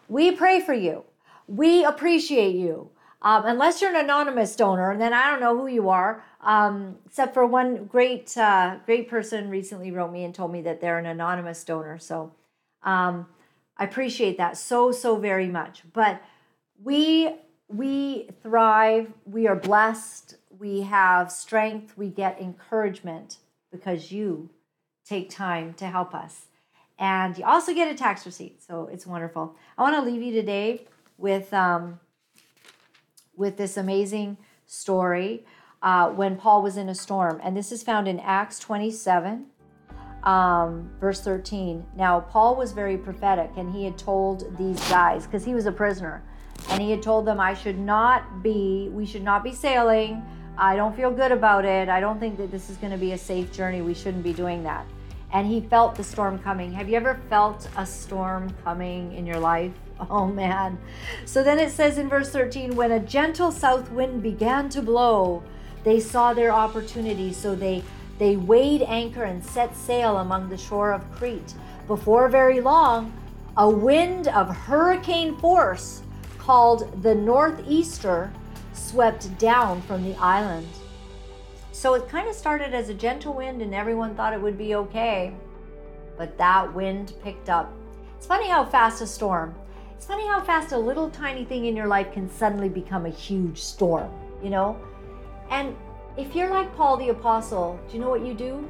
We pray for you. We appreciate you. Um, unless you're an anonymous donor, and then I don't know who you are. Um, except for one great, uh, great person recently wrote me and told me that they're an anonymous donor. So um, I appreciate that so so very much. But we we thrive. We are blessed. We have strength. We get encouragement because you take time to help us. And you also get a tax receipt, so it's wonderful. I want to leave you today with um, with this amazing story uh, when Paul was in a storm, and this is found in Acts 27, um, verse 13. Now Paul was very prophetic, and he had told these guys because he was a prisoner, and he had told them, "I should not be. We should not be sailing. I don't feel good about it. I don't think that this is going to be a safe journey. We shouldn't be doing that." and he felt the storm coming. Have you ever felt a storm coming in your life? Oh man. So then it says in verse 13 when a gentle south wind began to blow, they saw their opportunity. So they they weighed anchor and set sail among the shore of Crete. Before very long, a wind of hurricane force called the northeaster swept down from the island. So it kind of started as a gentle wind and everyone thought it would be okay. But that wind picked up. It's funny how fast a storm, it's funny how fast a little tiny thing in your life can suddenly become a huge storm, you know? And if you're like Paul the Apostle, do you know what you do?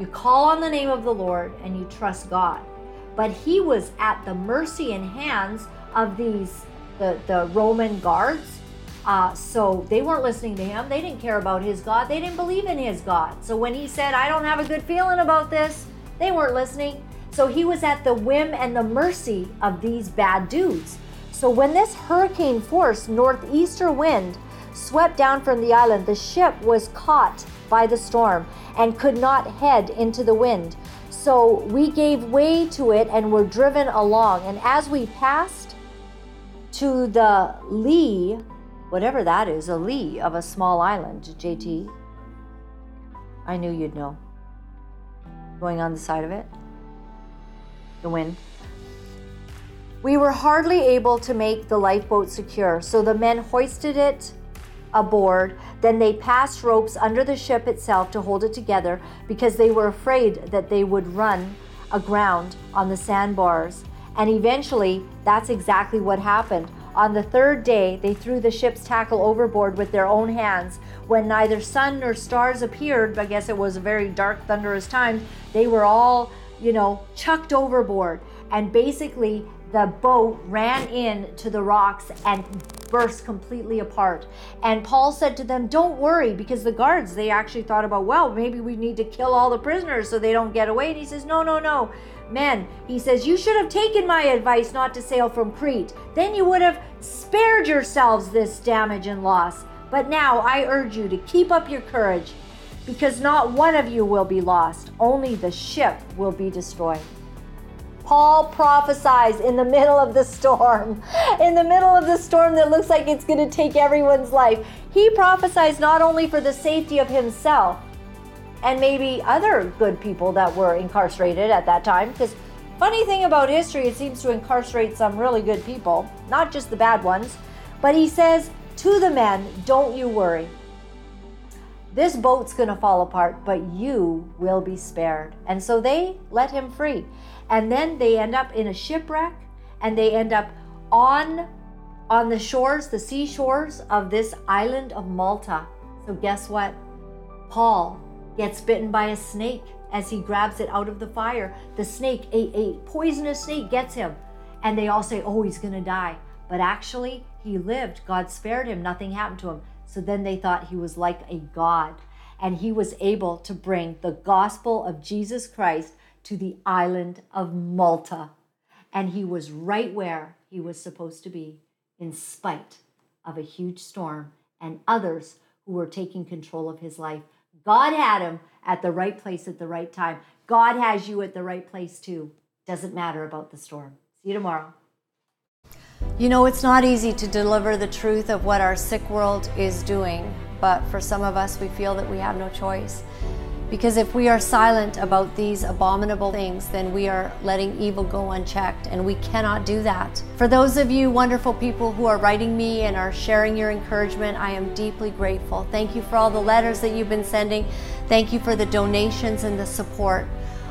You call on the name of the Lord and you trust God. But he was at the mercy and hands of these, the, the Roman guards uh, so they weren't listening to him. They didn't care about his God. They didn't believe in his God. So when he said, I don't have a good feeling about this, they weren't listening. So he was at the whim and the mercy of these bad dudes. So when this hurricane force northeaster wind swept down from the island, the ship was caught by the storm and could not head into the wind. So we gave way to it and were driven along. And as we passed to the lee whatever that is, a lee of a small island, JT. I knew you'd know. Going on the side of it, the wind. We were hardly able to make the lifeboat secure, so the men hoisted it aboard. Then they passed ropes under the ship itself to hold it together because they were afraid that they would run aground on the sandbars. And eventually, that's exactly what happened. On the third day, they threw the ship's tackle overboard with their own hands. When neither sun nor stars appeared, I guess it was a very dark, thunderous time, they were all, you know, chucked overboard. And basically, the boat ran in to the rocks and burst completely apart. And Paul said to them, Don't worry, because the guards, they actually thought about, well, maybe we need to kill all the prisoners so they don't get away. And he says, No, no, no. Men, he says, You should have taken my advice not to sail from Crete. Then you would have spared yourselves this damage and loss. But now I urge you to keep up your courage, because not one of you will be lost, only the ship will be destroyed. Paul prophesies in the middle of the storm, in the middle of the storm that looks like it's going to take everyone's life. He prophesies not only for the safety of himself, and maybe other good people that were incarcerated at that time. Because, funny thing about history, it seems to incarcerate some really good people, not just the bad ones. But he says to the men, Don't you worry. This boat's going to fall apart, but you will be spared. And so they let him free. And then they end up in a shipwreck and they end up on on the shores, the seashores of this island of Malta. So, guess what? Paul gets bitten by a snake as he grabs it out of the fire. The snake, a, a poisonous snake, gets him. And they all say, oh, he's going to die. But actually, he lived. God spared him. Nothing happened to him. So then they thought he was like a god. And he was able to bring the gospel of Jesus Christ to the island of Malta. And he was right where he was supposed to be, in spite of a huge storm and others who were taking control of his life. God had him at the right place at the right time. God has you at the right place too. Doesn't matter about the storm. See you tomorrow. You know, it's not easy to deliver the truth of what our sick world is doing, but for some of us, we feel that we have no choice. Because if we are silent about these abominable things, then we are letting evil go unchecked, and we cannot do that. For those of you wonderful people who are writing me and are sharing your encouragement, I am deeply grateful. Thank you for all the letters that you've been sending. Thank you for the donations and the support.